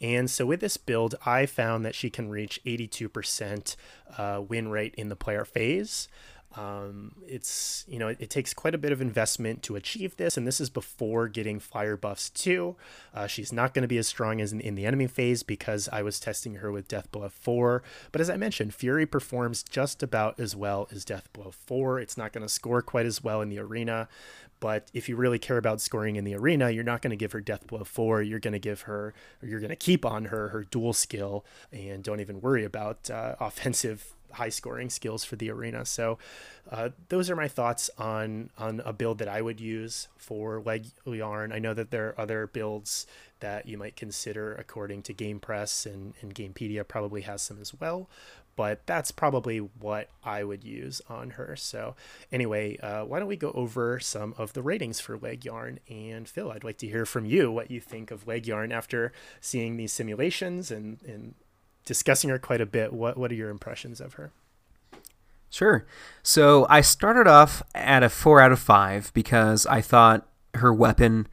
And so with this build, I found that she can reach 82% uh, win rate in the player phase. Um, it's you know it, it, takes quite a bit of investment to achieve this, and this is before getting fire buffs too. Uh, she's not going to be as strong as in, in, the enemy phase because I was testing her with Death Blow 4. But as I mentioned, Fury performs just about as well as Death Blow 4. It's not going to score quite as well in the arena, but if you really care about scoring in the arena, you're not going to give her Death Blow 4. You're going to give her, or you're going to keep on her her dual skill, and don't even worry about uh, offensive high scoring skills for the arena. So uh, those are my thoughts on on a build that I would use for leg yarn. I know that there are other builds that you might consider according to GamePress and, and Gamepedia probably has some as well. But that's probably what I would use on her. So, anyway, uh, why don't we go over some of the ratings for Leggjarn? And Phil, I'd like to hear from you what you think of Leggjarn after seeing these simulations and, and discussing her quite a bit. What what are your impressions of her? Sure. So I started off at a four out of five because I thought her weapon,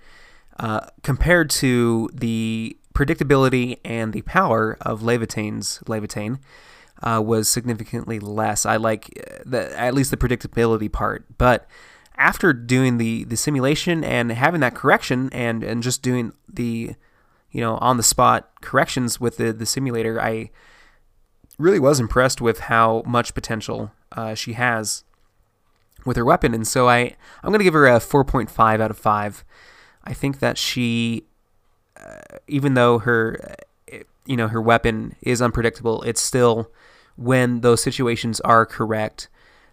uh, compared to the predictability and the power of Laevatein's Laevatein, uh, was significantly less. I like uh, the, at least the predictability part, but after doing the the simulation and having that correction and and just doing the you know, on the spot corrections with the, the simulator, I really was impressed with how much potential uh, she has with her weapon. And so I, I'm to give her a 4.5 out of 5. I think that she, uh, even though her, you know, her weapon is unpredictable, it's still, when those situations are correct,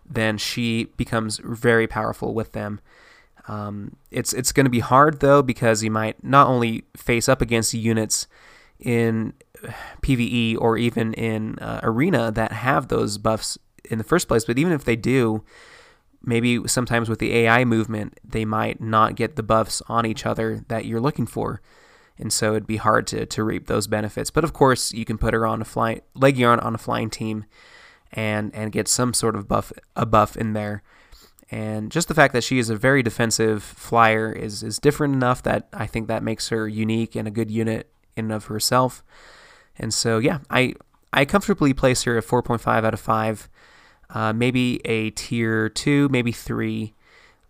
then she becomes very powerful with them. Um, it's it's going to be hard though because you might not only face up against units in PVE or even in uh, arena that have those buffs in the first place, but even if they do, maybe sometimes with the AI movement they might not get the buffs on each other that you're looking for. And so it'd be hard to, to reap those benefits. But of course, you can put her on a flying Leggjarn on a flying team and and get some sort of buff a buff in there and just the fact that she is a very defensive flyer is, is different enough that I think that makes her unique and a good unit in and of herself. And so, yeah, I, I comfortably place her at 4.5 out of 5. Uh, maybe a tier 2, maybe 3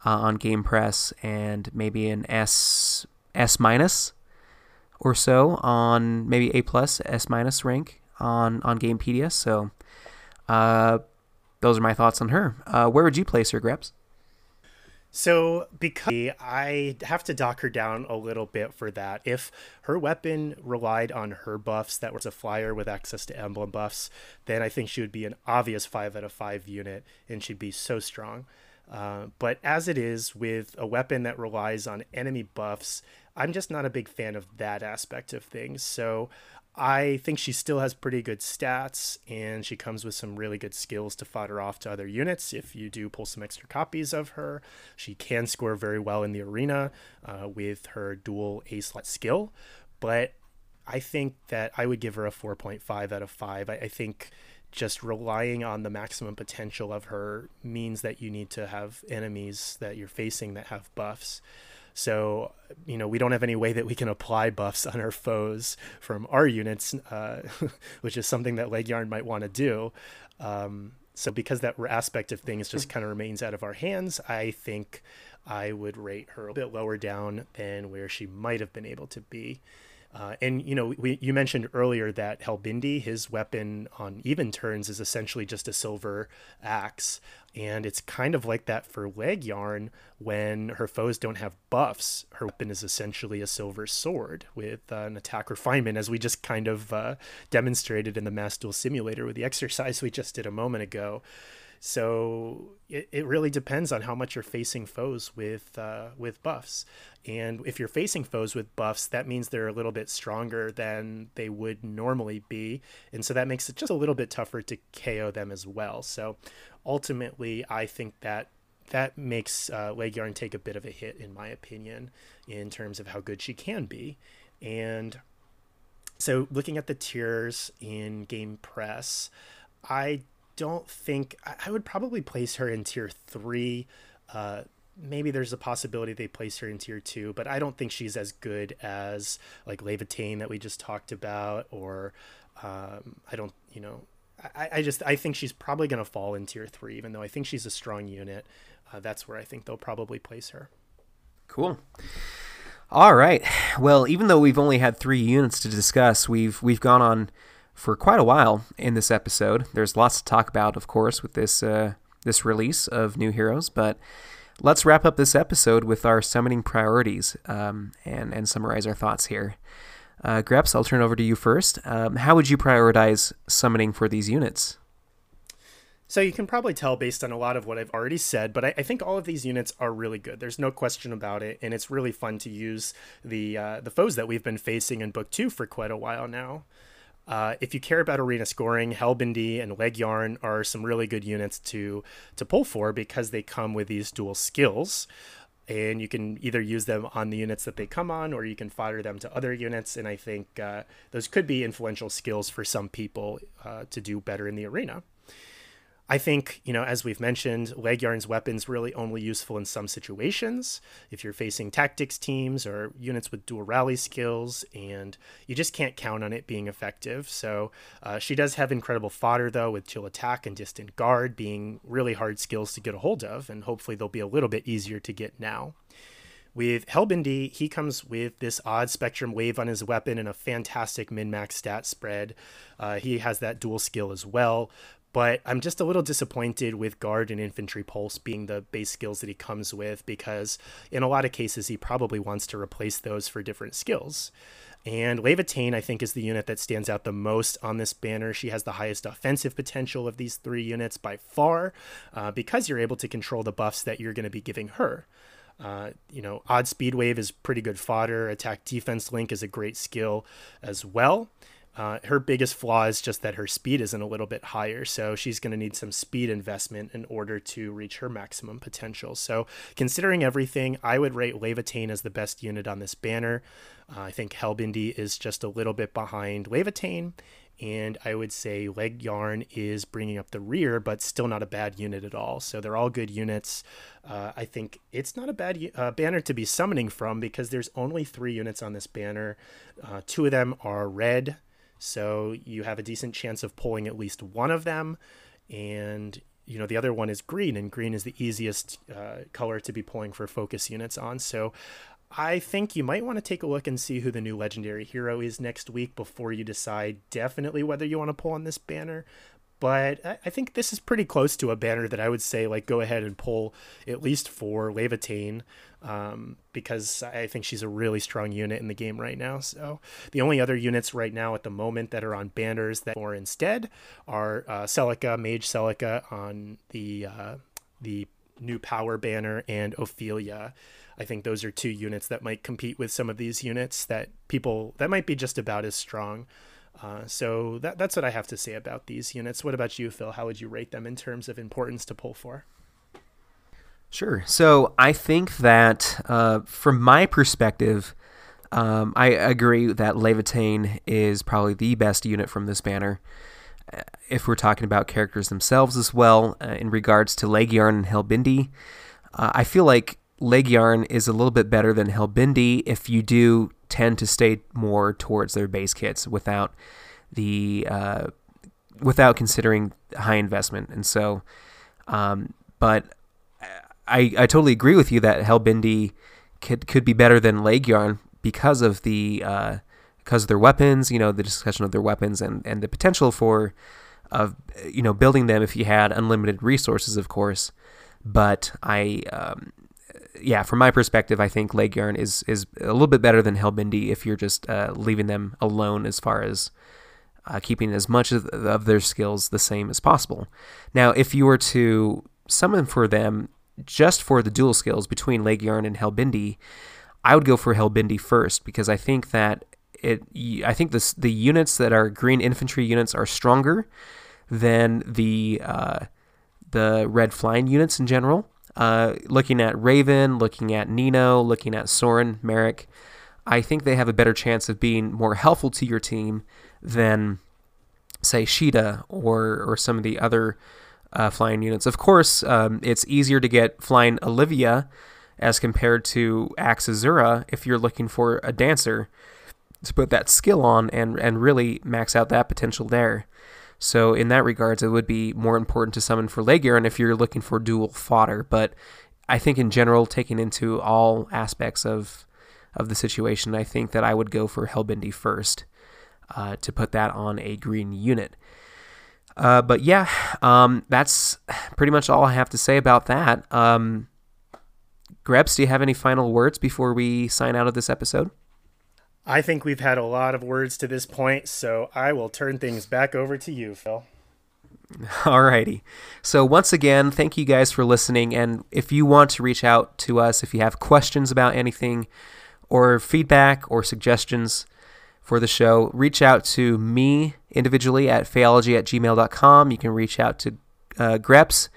uh, on GamePress, and maybe an S S minus or so on maybe A plus S minus rank on on Gamepedia. So, uh, those are my thoughts on her. Uh, where would you place her, Grebs? So, because I have to dock her down a little bit for that. If her weapon relied on her buffs that was a flyer with access to emblem buffs, then I think she would be an obvious 5 out of 5 unit and she'd be so strong. Uh, but as it is with a weapon that relies on enemy buffs, I'm just not a big fan of that aspect of things. So I think she still has pretty good stats, and she comes with some really good skills to fodder off to other units. If you do pull some extra copies of her, she can score very well in the arena uh, with her dual A slot skill. But I think that I would give her a 4.5 out of 5. I, I think just relying on the maximum potential of her means that you need to have enemies that you're facing that have buffs. So, you know, we don't have any way that we can apply buffs on our foes from our units, uh, which is something that Leggjarn might want to do. Um, so, because that aspect of things just kind of remains out of our hands, I think I would rate her a bit lower down than where she might have been able to be. Uh, and you know, we, you mentioned earlier that Helbindi, his weapon on even turns, is essentially just a silver axe, and it's kind of like that for Leggjarn when her foes don't have buffs. Her weapon is essentially a silver sword with uh, an attack refinement, as we just kind of uh, demonstrated in the Mass Duel Simulator with the exercise we just did a moment ago. So it, it really depends on how much you're facing foes with uh, with buffs. And if you're facing foes with buffs, that means they're a little bit stronger than they would normally be. And so that makes it just a little bit tougher to KO them as well. So ultimately, I think that that makes uh, Leggjarn take a bit of a hit, in my opinion, in terms of how good she can be. And so looking at the tiers in GamePress, I don't think I would probably place her in tier three. Uh, maybe there's a possibility they place her in tier two, but I don't think she's as good as like Laevatein that we just talked about, or um, I don't, you know, I, I just I think she's probably going to fall in tier three, even though I think she's a strong unit. Uh, that's where I think they'll probably place her. Cool. All right. Well, even though we've only had three units to discuss, we've we've gone on for quite a while in this episode. There's lots to talk about, of course, with this uh, this release of new heroes. But let's wrap up this episode with our summoning priorities um, and and summarize our thoughts here. Uh, Grebs, I'll turn over to you first. Um, how would you prioritize summoning for these units? So you can probably tell based on a lot of what I've already said, but I, I, think all of these units are really good. There's no question about it, and it's really fun to use the uh, the foes that we've been facing in Book Two for quite a while now. Uh, if you care about arena scoring, Helbindi and Leggjarn are some really good units to to pull for because they come with these dual skills. And you can either use them on the units that they come on, or you can fodder them to other units. And I think uh, those could be influential skills for some people uh, to do better in the arena. I think, you know, as we've mentioned, Leggjarn's weapon's really only useful in some situations. If you're facing tactics teams or units with dual rally skills, and you just can't count on it being effective. So uh, she does have incredible fodder, though, with chill attack and distant guard being really hard skills to get a hold of, and hopefully they'll be a little bit easier to get now. With Helbindi, he comes with this odd spectrum wave on his weapon and a fantastic min max stat spread. Uh, he has that dual skill as well, but I'm just a little disappointed with guard and infantry pulse being the base skills that he comes with because in a lot of cases he probably wants to replace those for different skills. And Laevatein, I think, is the unit that stands out the most on this banner. She has the highest offensive potential of these three units by far uh, because you're able to control the buffs that you're going to be giving her. Uh, you know, odd speed wave is pretty good fodder. Attack defense link is a great skill as well. Uh, her biggest flaw is just that her speed isn't a little bit higher, so she's going to need some speed investment in order to reach her maximum potential. So, considering everything, I would rate Laevatein as the best unit on this banner. Uh, I think Helbindi is just a little bit behind Laevatein, and I would say Leggjarn is bringing up the rear, but still not a bad unit at all. So they're all good units. Uh, I think it's not a bad uh, banner to be summoning from because there's only three units on this banner. Uh, two of them are red, so you have a decent chance of pulling at least one of them. And, you know, the other one is green, and green is the easiest uh, color to be pulling for focus units on. So I think you might want to take a look and see who the new legendary hero is next week before you decide definitely whether you want to pull on this banner but I think this is pretty close to a banner that I would say like go ahead and pull at least for Laevatein um, because I think she's a really strong unit in the game right now. So the only other units right now at the moment that are on banners that are instead are uh, Celica, Mage Celica on the uh, the new power banner and Ophelia. I think those are two units that might compete with some of these units that people that might be just about as strong. Uh, so that, that's what I have to say about these units. What about you, Phil? How would you rate them in terms of importance to pull for? Sure. So I think that uh, from my perspective, um, I agree that Laevatein is probably the best unit from this banner. Uh, if we're talking about characters themselves as well, uh, in regards to Leggjarn and Helbindi, uh, I feel like Leggjarn is a little bit better than Helbindi if you do tend to stay more towards their base kits without the uh, without considering high investment. And so, um, but I I totally agree with you that Helbindi could could be better than Leggjarn because of the uh, because of their weapons, you know, the discussion of their weapons and, and the potential for, of you know, building them if you had unlimited resources, of course. But I, um, yeah, from my perspective, I think Leggjarn is is a little bit better than Helbindi if you're just uh, leaving them alone as far as uh, keeping as much of, of their skills the same as possible. Now, if you were to summon for them just for the dual skills between Leggjarn and Helbindi, I would go for Helbindi first because I think that it. I think this the units that are green infantry units are stronger than the uh, the red flying units in general. Uh, looking at Raven, looking at Nino, looking at Soren, Merric, I think they have a better chance of being more helpful to your team than, say, Sheeta or or some of the other uh, flying units. Of course, um, it's easier to get flying Olivia as compared to Axe Azura if you're looking for a dancer to put that skill on and and really max out that potential there. So in that regards, it would be more important to summon for Leggjarn if you're looking for dual fodder. But I think in general, taking into all aspects of of the situation, I think that I would go for Helbindi first uh, to put that on a green unit. Uh, but yeah, um, that's pretty much all I have to say about that. Um, Grebs, do you have any final words before we sign out of this episode? I think we've had a lot of words to this point, so I will turn things back over to you, Phil. Alrighty. So once again, thank you guys for listening. And if you want to reach out to us, if you have questions about anything, or feedback or suggestions for the show, reach out to me individually at phaeology at gmail.com. You can reach out to uh, Grebs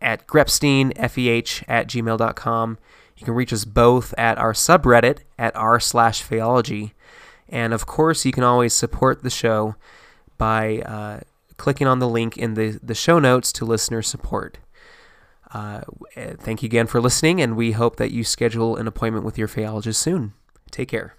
at grepstein, F-E-H, at gmail.com. You can reach us both at our subreddit at r slash phaeology. And of course, you can always support the show by uh, clicking on the link in the, the show notes to listener support. Uh, thank you again for listening, and we hope that you schedule an appointment with your phaeologist soon. Take care.